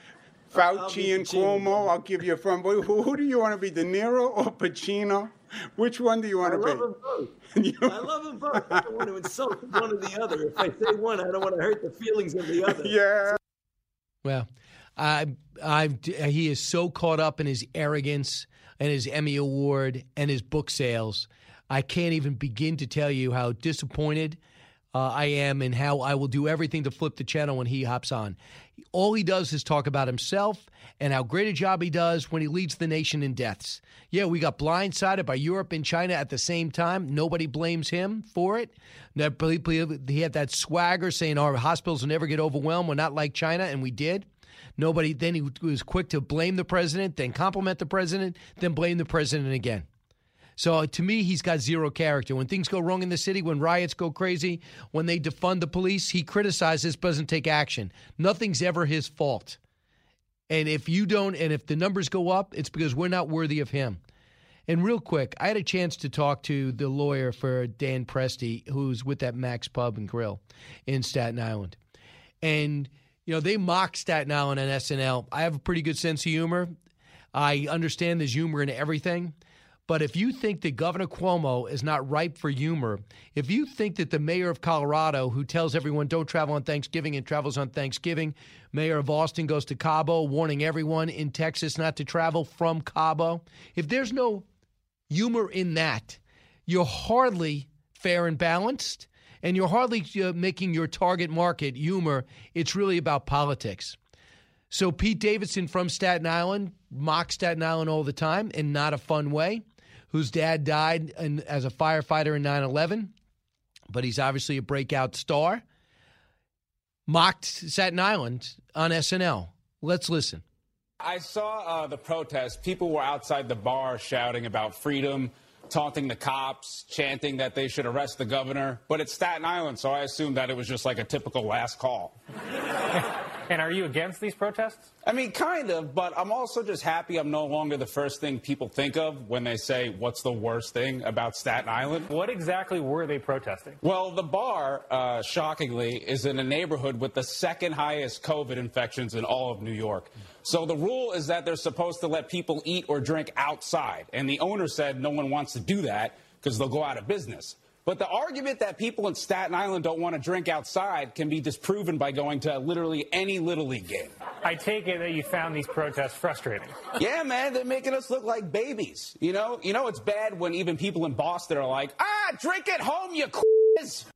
Fauci and Cuomo. I'll give you a friend. Who, who do you want to be, De Niro or Pacino? Which one do you want I to love be? them both. I love them both. I don't want to insult one or the other. If I say one, I don't want to hurt the feelings of the other. Yeah. Well, I, I, he is so caught up in his arrogance and his Emmy Award and his book sales. I can't even begin to tell you how disappointed uh, I am and how I will do everything to flip the channel when he hops on. All he does is talk about himself and how great a job he does when he leads the nation in deaths. Yeah, we got blindsided by Europe and China at the same time. Nobody blames him for it. He had that swagger saying our hospitals will never get overwhelmed. We're not like China, and we did. Nobody. Then he was quick to blame the president, then compliment the president, then blame the president again. So uh, to me, he's got zero character. When things go wrong in the city, when riots go crazy, when they defund the police, he criticizes, doesn't take action. Nothing's ever his fault. And if you don't, and if the numbers go up, it's because we're not worthy of him. And real quick, I had a chance to talk to the lawyer for Dan Presti, who's with that Mac's Pub and Grill in Staten Island. And, you know, they mock Staten Island and SNL. I have a pretty good sense of humor. I understand there's humor in everything. But if you think that Governor Cuomo is not ripe for humor, if you think that the mayor of Colorado, who tells everyone don't travel on Thanksgiving and travels on Thanksgiving, mayor of Austin goes to Cabo, warning everyone in Texas not to travel from Cabo, if there's no humor in that, you're hardly fair and balanced, and you're hardly uh, making your target market humor. It's really about politics. So Pete Davidson from Staten Island mocks Staten Island all the time in not a fun way whose dad died in, as a firefighter in 9 11, but he's obviously a breakout star, mocked Staten Island on SNL. Let's listen. I saw uh, the protest. People were outside the bar shouting about freedom, taunting the cops, chanting that they should arrest the governor. But it's Staten Island, so I assumed that it was just like a typical last call. And are you against these protests? I mean, kind of, but I'm also just happy I'm no longer the first thing people think of when they say, What's the worst thing about Staten Island? What exactly were they protesting? Well, the bar, uh, shockingly, is in a neighborhood with the second highest COVID infections in all of New York. So the rule is that they're supposed to let people eat or drink outside. And the owner said no one wants to do that because they'll go out of business. But the argument that people in Staten Island don't want to drink outside can be disproven by going to literally any Little League game. I take it that you found these protests frustrating. Yeah, man, they're making us look like babies. You know, you know it's bad when even people in Boston are like, "Ah, drink at home, you quiz."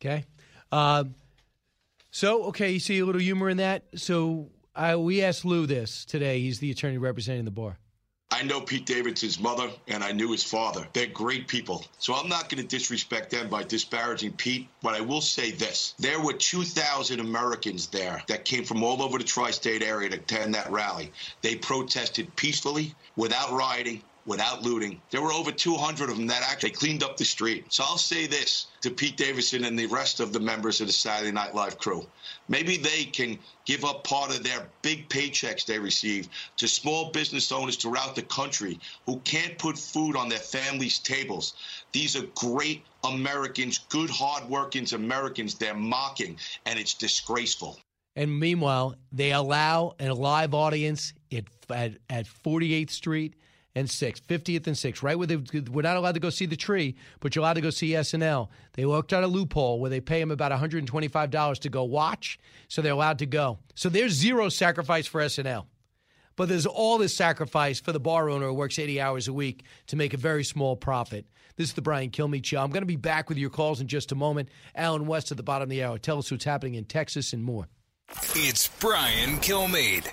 Okay. Uh, so, okay, you see a little humor in that. So, I, we asked Lou this today. He's the attorney representing the bar. I know Pete Davidson's mother, and I knew his father. They're great people. So I'm not going to disrespect them by disparaging Pete, but I will say this. There were 2,000 Americans there that came from all over the tri state area to attend that rally. They protested peacefully, without rioting, without looting. There were over 200 of them that actually cleaned up the street. So I'll say this to Pete Davidson and the rest of the members of the Saturday Night Live crew. Maybe they can give up part of their big paychecks they receive to small business owners throughout the country who can't put food on their families' tables. These are great Americans, good, hard-working Americans they're mocking, and it's disgraceful. And meanwhile, they allow a live audience at, at, at 48th Street and 6th, 50th and 6th, right where they, we're not allowed to go see the tree, but you're allowed to go see SNL. They worked out a loophole where they pay them about $125 to go watch, so they're allowed to go. So there's zero sacrifice for SNL. But there's all this sacrifice for the bar owner who works 80 hours a week to make a very small profit. This is the Brian Kilmeade Show. I'm going to be back with your calls in just a moment. Allen West at the bottom of the hour. Tell us what's happening in Texas and more. It's Brian Kilmeade.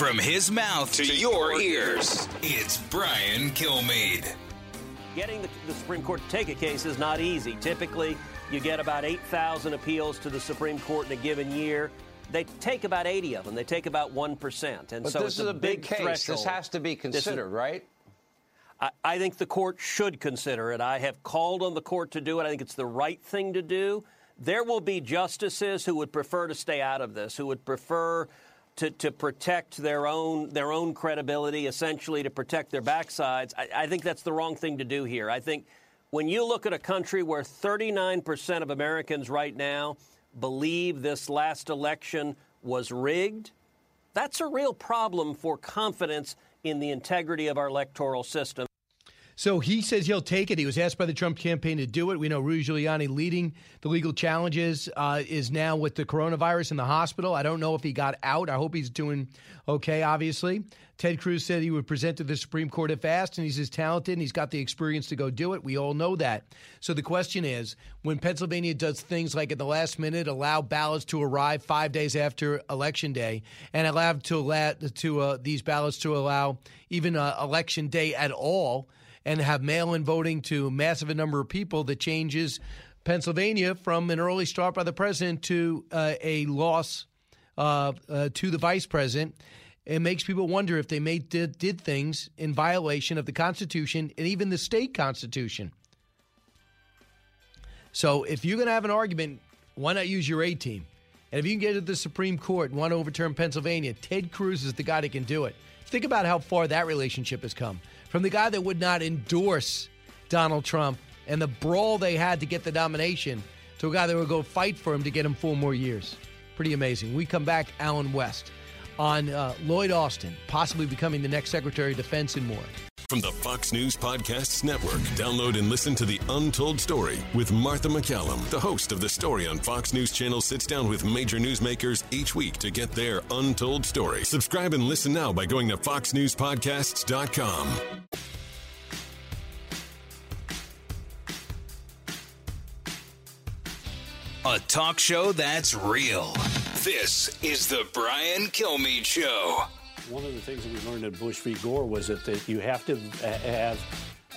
From his mouth to, your ears, it's Brian Kilmeade. Getting the, the, Supreme Court to take a case is not easy. Typically, you get about 8,000 appeals to the Supreme Court in a given year. They take about 80 of them. They take about 1%. And but so this it's is a, a big, case. Threshold. This has to be considered, is, right? I, I think the court should consider it. I have called on the court to do it. I think it's the right thing to do. There will be justices who would prefer to stay out of this, who would prefer to, to protect their own their own credibility, essentially to protect their backsides. I, I think that's the wrong thing to do here. I think when you look at a country where 39% of Americans right now believe this last election was rigged, that's a real problem for confidence in the integrity of our electoral system. So he says he'll take it. He was asked by the Trump campaign to do it. We know Rudy Giuliani leading the legal challenges uh, is now with the coronavirus in the hospital. I don't know if he got out. I hope he's doing okay, obviously. Ted Cruz said he would present to the Supreme Court if asked, and he's as talented and he's got the experience to go do it. We all know that. So the question is when Pennsylvania does things like at the last minute allow ballots to arrive five days after Election Day and allow to, allow, to uh, these ballots to allow even uh, Election Day at all and have mail in voting to a massive number of people that changes Pennsylvania from an early start by the president to uh, a loss uh, uh, to the vice president. It makes people wonder if they made, did, did things in violation of the Constitution and even the state constitution. So if you're going to have an argument, why not use your A team? And if you can get to the Supreme Court and want to overturn Pennsylvania, Ted Cruz is the guy that can do it. Think about how far that relationship has come. From the guy that would not endorse Donald Trump and the brawl they had to get the nomination to a guy that would go fight for him to get him four more years. Pretty amazing. We come back, Allen West, on uh, Lloyd Austin, possibly becoming the next Secretary of Defense and more. From the Fox News Podcasts Network, download and listen to The Untold Story with Martha MacCallum. The host of The Story on Fox News Channel sits down with major newsmakers each week to get their untold story. Subscribe and listen now by going to foxnewspodcasts.com. A talk show that's real. This is the Brian Kilmeade Show. One of the things that we learned in Bush v. Gore was that, that you have to have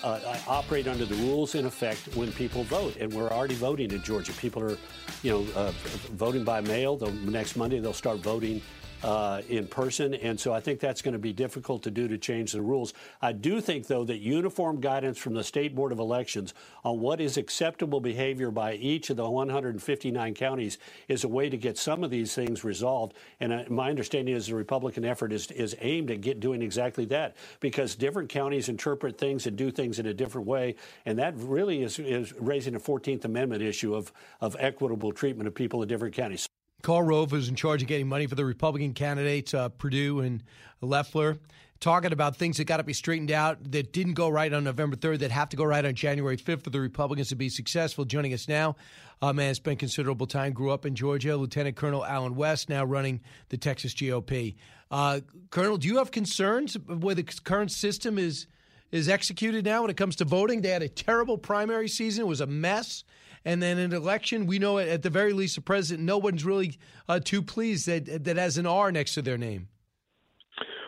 uh, operate under the rules in effect when people vote, and we're already voting in Georgia. People are, you know, uh, voting by mail. The next Monday they'll start voting uh, in person. And so I think that's going to be difficult to do to change the rules. I do think, though, that uniform guidance from the State Board of Elections on what is acceptable behavior by each of the 159 counties is a way to get some of these things resolved. And uh, my understanding is the Republican effort is, is aimed at get, doing exactly that because different counties interpret things and do things in a different way. And that really is, is raising a 14th Amendment issue of, of equitable treatment of people in different counties. Karl Rove, who's in charge of getting money for the Republican candidates, uh, Perdue and Loeffler, talking about things that got to be straightened out that didn't go right on November 3rd, that have to go right on January 5th for the Republicans to be successful. Joining us now, a man spent considerable time, grew up in Georgia, Lieutenant Colonel Allen West, now running the Texas GOP. Uh, Colonel, do you have concerns where the current system is is executed now when it comes to voting. They had a terrible primary season; it was a mess. And then an election, we know at the very least, the president, no one's really uh, too pleased that that has an R next to their name.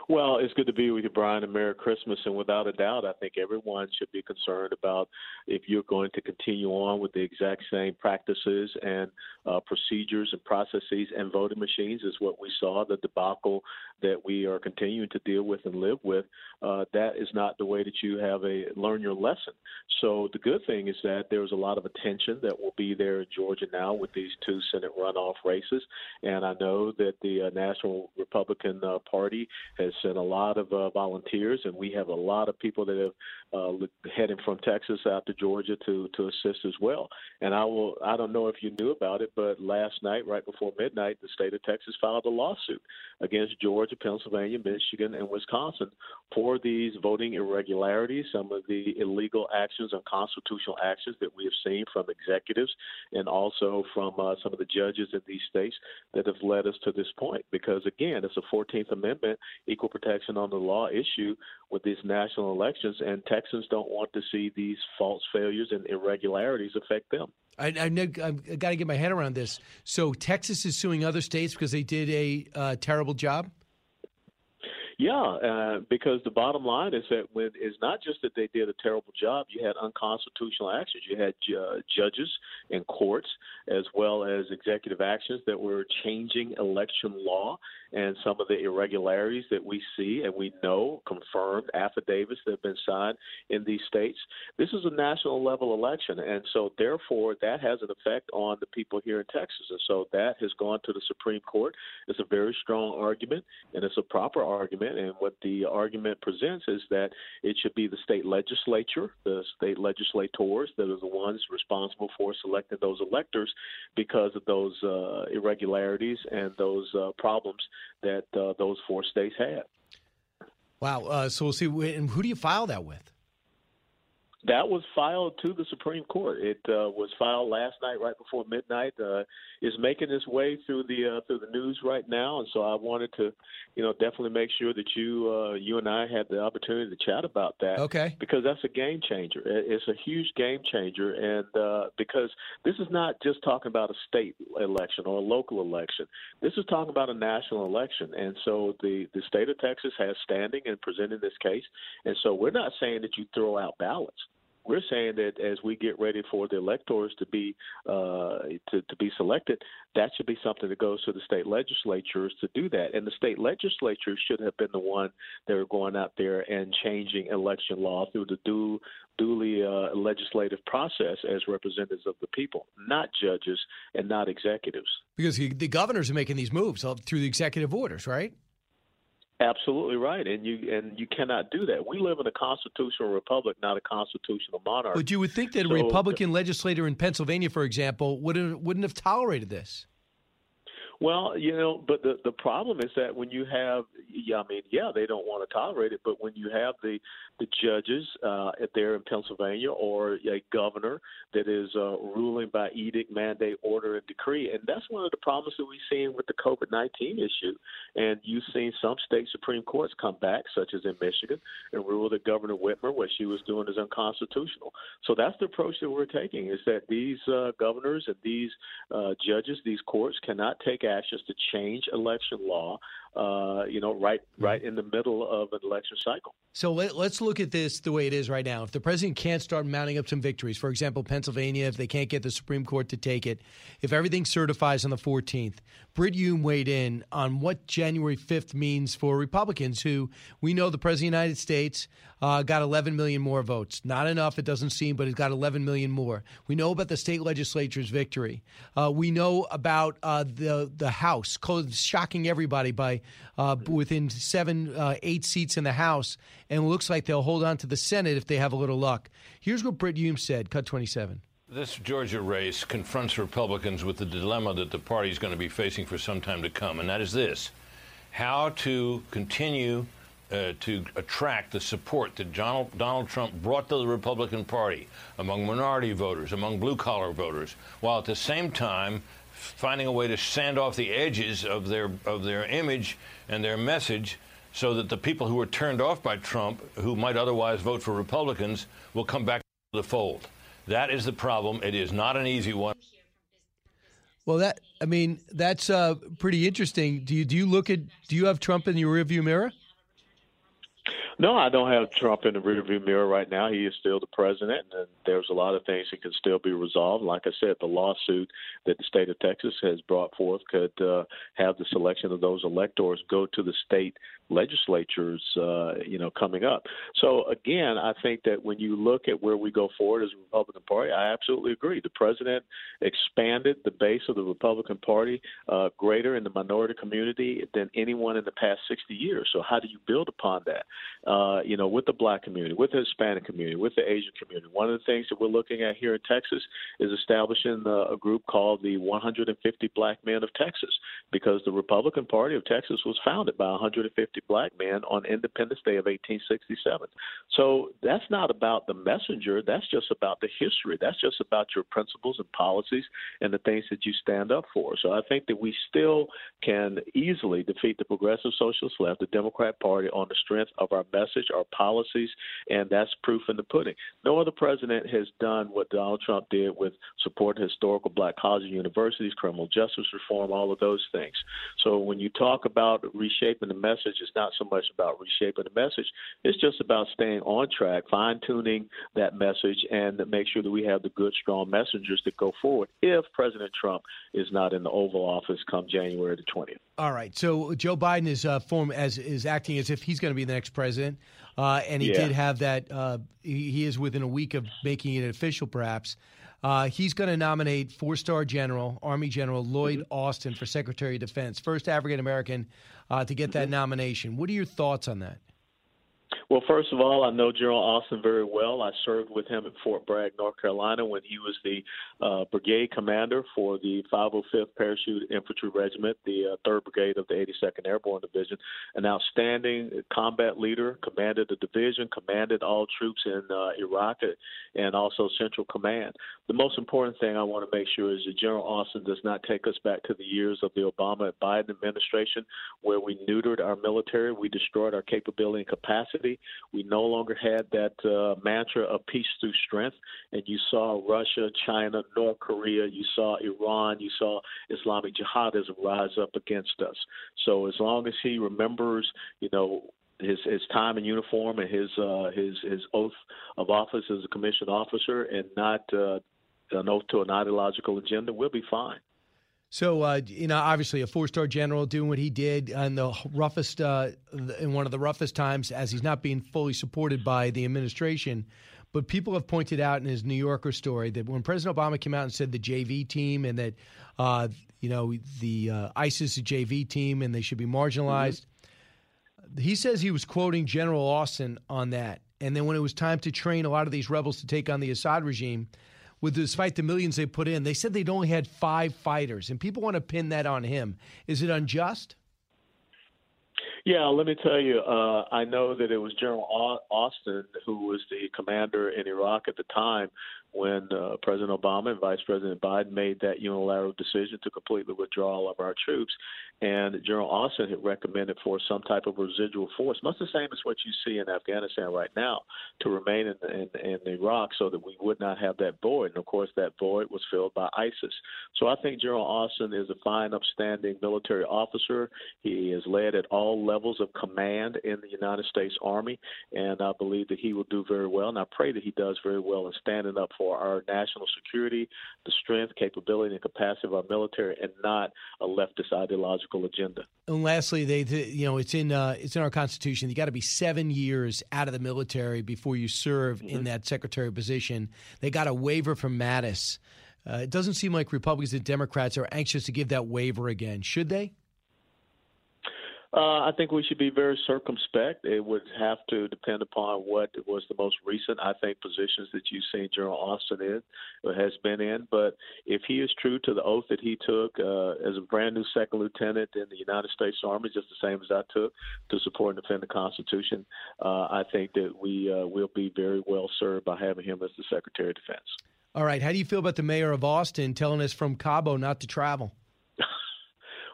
Well, it's good to be with you, Brian, and Merry Christmas. And without a doubt, I think everyone should be concerned about if you're going to continue on with the exact same practices and uh, procedures and processes and voting machines is what we saw, the debacle that we are continuing to deal with and live with. Uh, that is not the way that you have a learn your lesson. So the good thing is that there's a lot of attention that will be there in Georgia now with these two Senate runoff races. And I know that the uh, National Republican uh, Party has sent a lot of uh, volunteers, and we have a lot of people that have uh, heading from Texas out to Georgia to to assist as well. And I will I don't know if you knew about it, but last night, right before midnight, the state of Texas filed a lawsuit against Georgia, Pennsylvania, Michigan, and Wisconsin for these voting irregularities, some of the illegal actions, unconstitutional actions that we have seen from executives and also from uh, some of the judges in these states that have led us to this point. Because again, it's a 14th Amendment equal protection on the law issue with these national elections, and Texans don't want to see these false failures and irregularities affect them. I, I got to get my head around this. So Texas is suing other states because they did a uh, terrible job. Yeah, uh, because the bottom line is that when it's not just that they did a terrible job, you had unconstitutional actions. You had uh, judges and courts, as well as executive actions that were changing election law and some of the irregularities that we see and we know confirmed affidavits that have been signed in these states. This is a national level election, and so therefore that has an effect on the people here in Texas. And so that has gone to the Supreme Court. It's a very strong argument, and it's a proper argument argument, and what the argument presents is that it should be the state legislature, the state legislators, that are the ones responsible for selecting those electors because of those uh, irregularities and those uh, problems that uh, those four states had. Wow. Uh, so we'll see. And who do you file that with? That was filed to the Supreme Court. It uh, was filed last night, right before midnight. Uh, is making its way through the uh, through the news right now, and so I wanted to, you know, definitely make sure that you uh, you and I had the opportunity to chat about that. Okay. Because that's a game changer. It's a huge game changer, and uh, because this is not just talking about a state election or a local election. This is talking about a national election, and so the the state of Texas has standing in presenting this case, and so we're not saying that you throw out ballots we're saying that as we get ready for the electors to be uh, to, to be selected, that should be something that goes to the state legislatures to do that. And the state legislatures should have been the one that are going out there and changing election law through the due, duly uh, legislative process as representatives of the people, not judges and not executives. Because the governors are making these moves through the executive orders, right? Absolutely right, and you and you cannot do that. We live in a constitutional republic, not a constitutional monarch. But you would think that so, a Republican legislator in Pennsylvania, for example, wouldn't wouldn't have tolerated this. Well, you know, but the the problem is that when you have, yeah, I mean, yeah, they don't want to tolerate it, but when you have the the judges uh, there in Pennsylvania or a governor that is uh, ruling by edict, mandate, order, and decree, and that's one of the problems that we've seen with the COVID nineteen issue. And you've seen some state supreme courts come back, such as in Michigan, and rule that Governor Whitmer what she was doing is unconstitutional. So that's the approach that we're taking: is that these uh, governors and these uh, judges, these courts cannot take actions to change election law, uh, you know, right right in the middle of an election cycle. So let, us look at this the way it is right now. If the president can't start mounting up some victories, for example, Pennsylvania, if they can't get the Supreme Court to take it, if everything certifies on the 14th, Brit Hume weighed in on what January 5th means for Republicans who we know the president of the United States uh, got 11 million more votes. Not enough, it doesn't seem, but it got 11 million more. We know about the state legislature's victory. Uh, we know about uh, the the House, shocking everybody by uh, within seven, uh, eight seats in the House and looks like they'll hold on to the Senate if they have a little luck. Here's what Brit Hume said, cut 27. This Georgia race confronts Republicans with the dilemma that the party is going to be facing for some time to come, and that is this how to continue uh, to attract the support that Donald, Donald Trump brought to the Republican Party among minority voters, among blue collar voters, while at the same time finding a way to sand off the edges of their, of their image and their message so that the people who were turned off by Trump, who might otherwise vote for Republicans, will come back to the fold. That is the problem. It is not an easy one. Well, that I mean, that's uh, pretty interesting. Do you do you look at do you have Trump in your rearview mirror? No, I don't have Trump in the rearview mirror right now. He is still the president, and there's a lot of things that can still be resolved. Like I said, the lawsuit that the state of Texas has brought forth could uh, have the selection of those electors go to the state legislatures, uh, you know, coming up. So again, I think that when you look at where we go forward as a Republican Party, I absolutely agree. The president expanded the base of the Republican Party uh, greater in the minority community than anyone in the past 60 years. So how do you build upon that? Uh, you know, with the black community, with the Hispanic community, with the Asian community. One of the things that we're looking at here in Texas is establishing uh, a group called the 150 Black Men of Texas, because the Republican Party of Texas was founded by 150 black men on Independence Day of 1867. So that's not about the messenger. That's just about the history. That's just about your principles and policies and the things that you stand up for. So I think that we still can easily defeat the progressive socialist left, the Democrat Party, on the strength of our message, our policies, and that's proof in the pudding. No other president has done what Donald Trump did with support historical black colleges and universities, criminal justice reform, all of those things. So when you talk about reshaping the message, it's not so much about reshaping the message. It's just about staying on track, fine tuning that message, and make sure that we have the good, strong messengers that go forward if President Trump is not in the Oval Office come January the 20th. All right. So Joe Biden is uh, form as is acting as if he's going to be the next president, uh, and he Yeah. did have that. Uh, he, he is within a week of making it official, perhaps. Uh, he's going to nominate four-star general, Army General Lloyd Austin for Secretary of Defense, first African American uh, to get that nomination. What are your thoughts on that? Well, first of all, I know General Austin very well. I served with him at Fort Bragg, North Carolina, when he was the uh, brigade commander for the 505th Parachute Infantry Regiment, the uh, 3rd Brigade of the 82nd Airborne Division. An outstanding combat leader, commanded the division, commanded all troops in uh, Iraq, and also Central Command. The most important thing I want to make sure is that General Austin does not take us back to the years of the Obama and Biden administration, where we neutered our military, we destroyed our capability and capacity. We no longer had that uh, mantra of peace through strength, and you saw Russia, China, North Korea, you saw Iran, you saw Islamic jihadism rise up against us. So as long as he remembers, you know, his his time in uniform and his uh, his his oath of office as a commissioned officer, and not uh, an oath to an ideological agenda, we'll be fine. So, uh, you know, obviously a four-star general doing what he did in the roughest, uh, in one of the roughest times, as he's not being fully supported by the administration. But people have pointed out in his New Yorker story that when President Obama came out and said the JV team and that, uh, you know, the uh, ISIS is a JV team and they should be marginalized, he says he was quoting General Austin on that. And then when it was time to train a lot of these rebels to take on the Assad regime, with despite the millions they put in, they said they'd only had five fighters, and people want to pin that on him. Is it unjust? Yeah, let me tell you, uh, I know that it was General Austin who was the commander in Iraq at the time when uh, President Obama and Vice President Biden made that unilateral decision to completely withdraw all of our troops. And General Austin had recommended for some type of residual force, much the same as what you see in Afghanistan right now, to remain in, in, in Iraq so that we would not have that void. And of course, that void was filled by ISIS. So I think General Austin is a fine, upstanding military officer. He is led at all levels of command in the United States Army, and I believe that he will do very well. And I pray that he does very well in standing up for our national security, the strength, capability, and capacity of our military, and not a leftist ideological agenda. And lastly, they, you know, it's in uh, it's in our Constitution. You got to be seven years out of the military before you serve in that secretary position. They got a waiver from Mattis. Uh, it doesn't seem like Republicans and Democrats are anxious to give that waiver again. Should they? Uh, I think we should be very circumspect. It would have to depend upon what was the most recent, I think, positions that you've seen General Austin in or has been in. But if he is true to the oath that he took uh, as a brand new second lieutenant in the United States Army, just the same as I took to support and defend the Constitution, uh, I think that we uh, will be very well served by having him as the Secretary of Defense. All right. How do you feel about the mayor of Austin telling us from Cabo not to travel?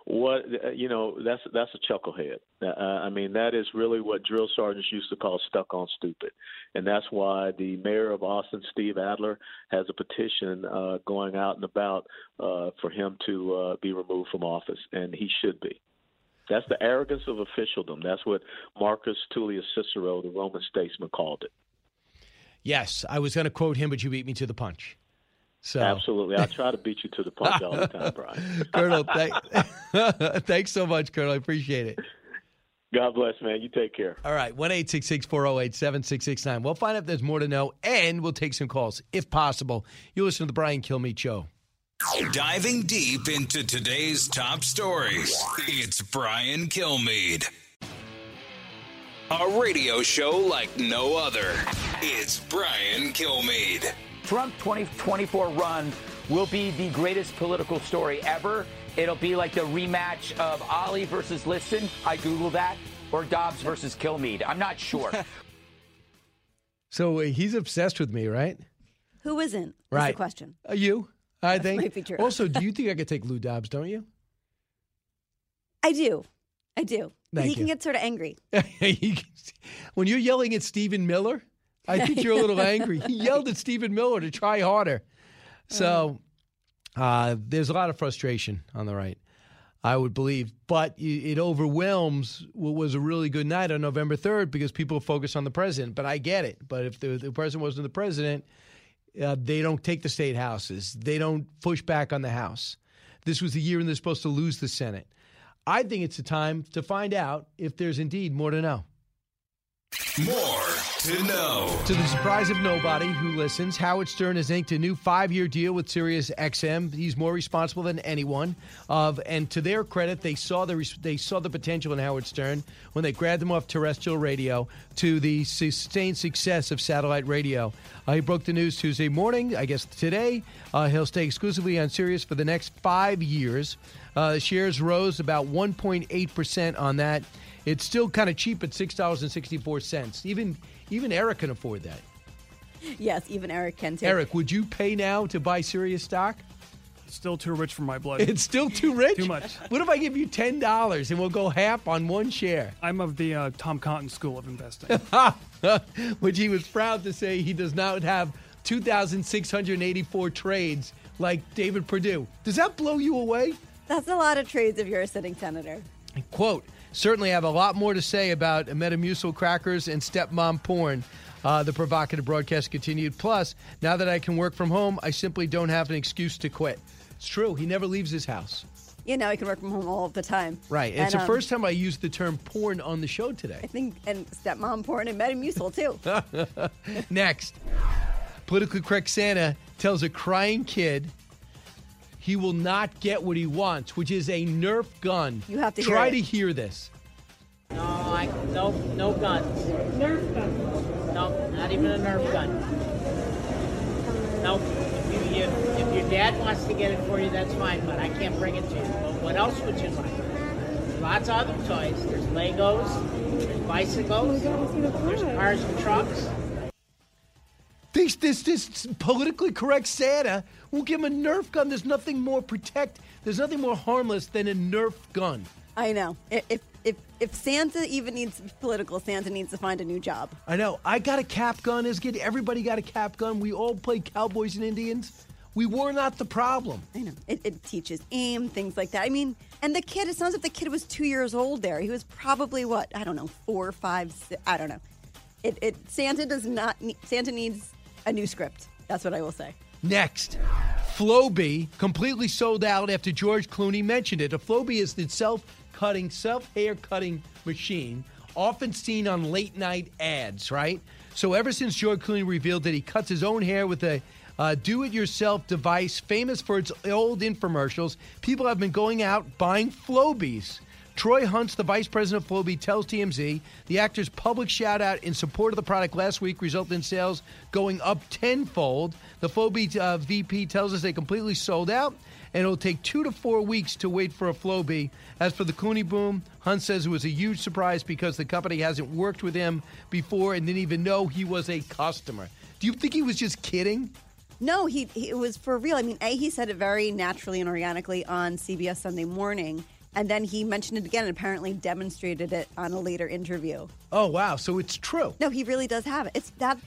What uh, you know that's that's a chucklehead. Uh, I mean that is really what drill sergeants used to call stuck on stupid, and that's why the mayor of Austin, Steve Adler, has a petition uh, going out and about uh, for him to uh, be removed from office, and he should be. That's the arrogance of officialdom. That's what Marcus Tullius Cicero, the Roman statesman, called it. Yes, I was going to quote him, but you beat me to the punch. So Absolutely. I try to beat you to the punch all the time, Brian. Colonel, thank, thanks so much, Colonel. I appreciate it. God bless, man. You take care. All right, 1 408 7669. We'll find out if there's more to know, and we'll take some calls if possible. You listen to the Brian Kilmeade Show. Diving deep into today's top stories, it's Brian Kilmeade. A radio show like no other. It's Brian Kilmeade. Trump 2024 run will be the greatest political story ever. It'll be like the rematch of Ali versus Liston. I Google that. Or Dobbs versus Kilmeade. I'm not sure. So uh, he's obsessed with me, right? Who isn't? Is Right. the question. Uh, you, I That think. might be true. Also, do you think I could take Lou Dobbs? Don't you? I do. I do. But Thank he can get sort of angry. When you're yelling at Stephen Miller, I think you're a little angry. He yelled at Stephen Miller to try harder. So uh, there's a lot of frustration on the right, I would believe. But it overwhelms what was a really good night on November 3rd because people focus on the president. But I get it. But if the, the president wasn't the president, uh, they don't take the state houses, they don't push back on the House. This was the year when they're supposed to lose the Senate. I think it's a time to find out if there's indeed more to know. More to know. To the surprise of nobody who listens, Howard Stern has inked a new five-year deal with Sirius XM. He's more responsible than anyone. Of and to their credit, they saw the they saw the potential in Howard Stern when they grabbed him off terrestrial radio to the sustained success of satellite radio. Uh, he broke the news Tuesday morning. I guess today uh, he'll stay exclusively on Sirius for the next five years. Uh, shares rose about 1.8 percent on that. It's still kind of cheap at six dollars and sixty-four cents. Even even Eric can afford that. Yes, even Eric can too. Eric, would you pay now to buy Sirius stock? Still too rich for my blood. It's still too rich. Too much. What if I give you ten dollars and we'll go half on one share? I'm of the uh, Tom Cotton school of investing. Which he was proud to say he does not have two thousand six hundred eighty-four trades like David Perdue. Does that blow you away? That's a lot of trades if you're a sitting senator. quote, certainly have a lot more to say about Metamucil crackers and stepmom porn. Uh, the provocative broadcast continued. Plus, now that I can work from home, I simply don't have an excuse to quit. It's true. He never leaves his house. You know, I can work from home all the time. Right. And, it's the um, first time I used the term porn on the show today. I think, and stepmom porn and Metamucil too. Next, politically correct Santa tells a crying kid he will not get what he wants, which is a Nerf gun. You have to hear try it. to hear this. No, I, no, no guns. Nerf gun. No, not even a Nerf gun. No, if, you, you, if your dad wants to get it for you, that's fine, but I can't bring it to you. But what else would you like? There's lots of other toys. There's Legos. There's bicycles. There's cars and trucks. This, this, this politically correct Santa will give him a Nerf gun. There's nothing more protect. There's nothing more harmless than a Nerf gun. I know. If, if if Santa even needs political, Santa needs to find a new job. I know. I got a cap gun as kid. Everybody got a cap gun. We all played cowboys and Indians. We were not the problem. I know. It, it teaches aim, things like that. I mean, and the kid. It sounds like the kid was two years old. There, he was probably what I don't know, Four, five, six, I don't know. It, it Santa does not. Need, Santa needs a new script. That's what I will say. Next, Flowbee completely sold out after George Clooney mentioned it. A Flowbee is the self-cutting, self-hair cutting machine, often seen on late night ads. Right. So ever since George Clooney revealed that he cuts his own hair with a uh, do-it-yourself device, famous for its old infomercials, people have been going out buying Flowbees. Troy Hunts, the vice president of Flowbee, tells TMZ the actor's public shout out in support of the product last week resulted in sales going up tenfold. The Flowbee uh, VP tells us they completely sold out, and it'll take two to four weeks to wait for a Flowbee. As for the Clooney boom, Hunt says it was a huge surprise because the company hasn't worked with him before and didn't even know he was a customer. Do you think he was just kidding? No, he, he it was for real. I mean, a he said it very naturally and organically on CBS Sunday Morning, And then he mentioned it again and apparently demonstrated it on a later interview. Oh wow, so it's true No, he really does have it. It's that.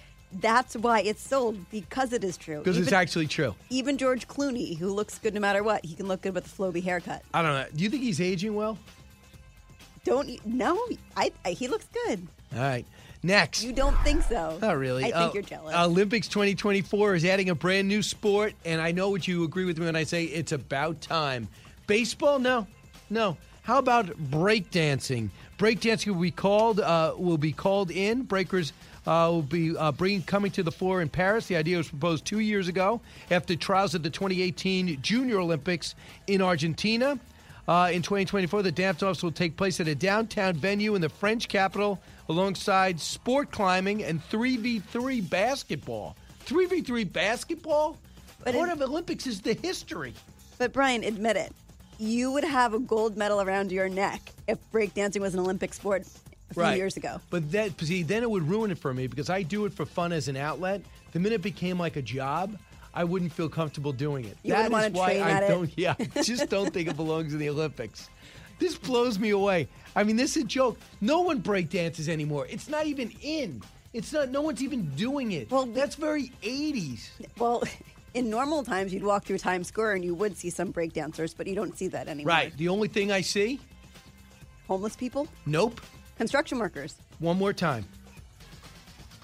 That's why it's sold because it is true. because it's Even- actually true. Even George Clooney, who looks good no matter what, he can look good with a Flowbee haircut. I don't know. Do you think he's aging well? Don't you- no, I, I he looks good. All right. Next. You don't think so? Not really. I think Uh, you're jealous. Olympics 2024 is adding a brand new sport, and I know what you agree with me when I say it's about time. Baseball? No, no. How about breakdancing? Breakdancing will be called uh, will be called in. Breakers uh, will be uh, bringing coming to the floor in Paris. The idea was proposed two years ago after trials at the 2018 Junior Olympics in Argentina. Uh, in 2024, the dance offs will take place at a downtown venue in the French capital alongside sport climbing and 3v3 basketball. 3v3 basketball? But Part it- of Olympics is the history. But Brian, admit it. You would have a gold medal around your neck if breakdancing was an Olympic sport a few years ago. But that see, then it would ruin it for me because I do it for fun as an outlet. The minute it became like a job, I wouldn't feel comfortable doing it. You That is why I don't. Yeah, I just don't think it belongs in the Olympics. This blows me away. I mean, this is a joke. No one breakdances anymore. It's not even in. It's not. No one's even doing it. Well, that's very 80s. Well, in normal times, you'd walk through Times Square and you would see some breakdancers, but you don't see that anymore. Right. The only thing I see. Homeless people, Nope. construction workers. One more time.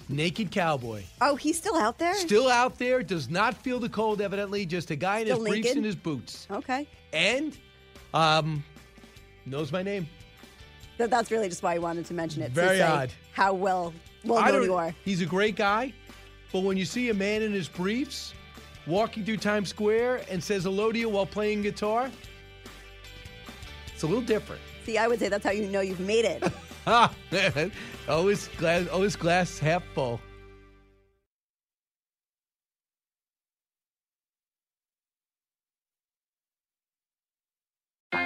Naked cowboy. Oh, he's still out there? Still out there, does not feel the cold, evidently, just a guy in his Still briefs and his boots. Okay. And um knows my name. That, that's really just why I wanted to mention it. Very odd. How well well known you are. He's a great guy, but when you see a man in his briefs walking through Times Square and says hello to you while playing guitar, it's a little different. See, I would say that's how you know you've made it. Always glass, always glass half full.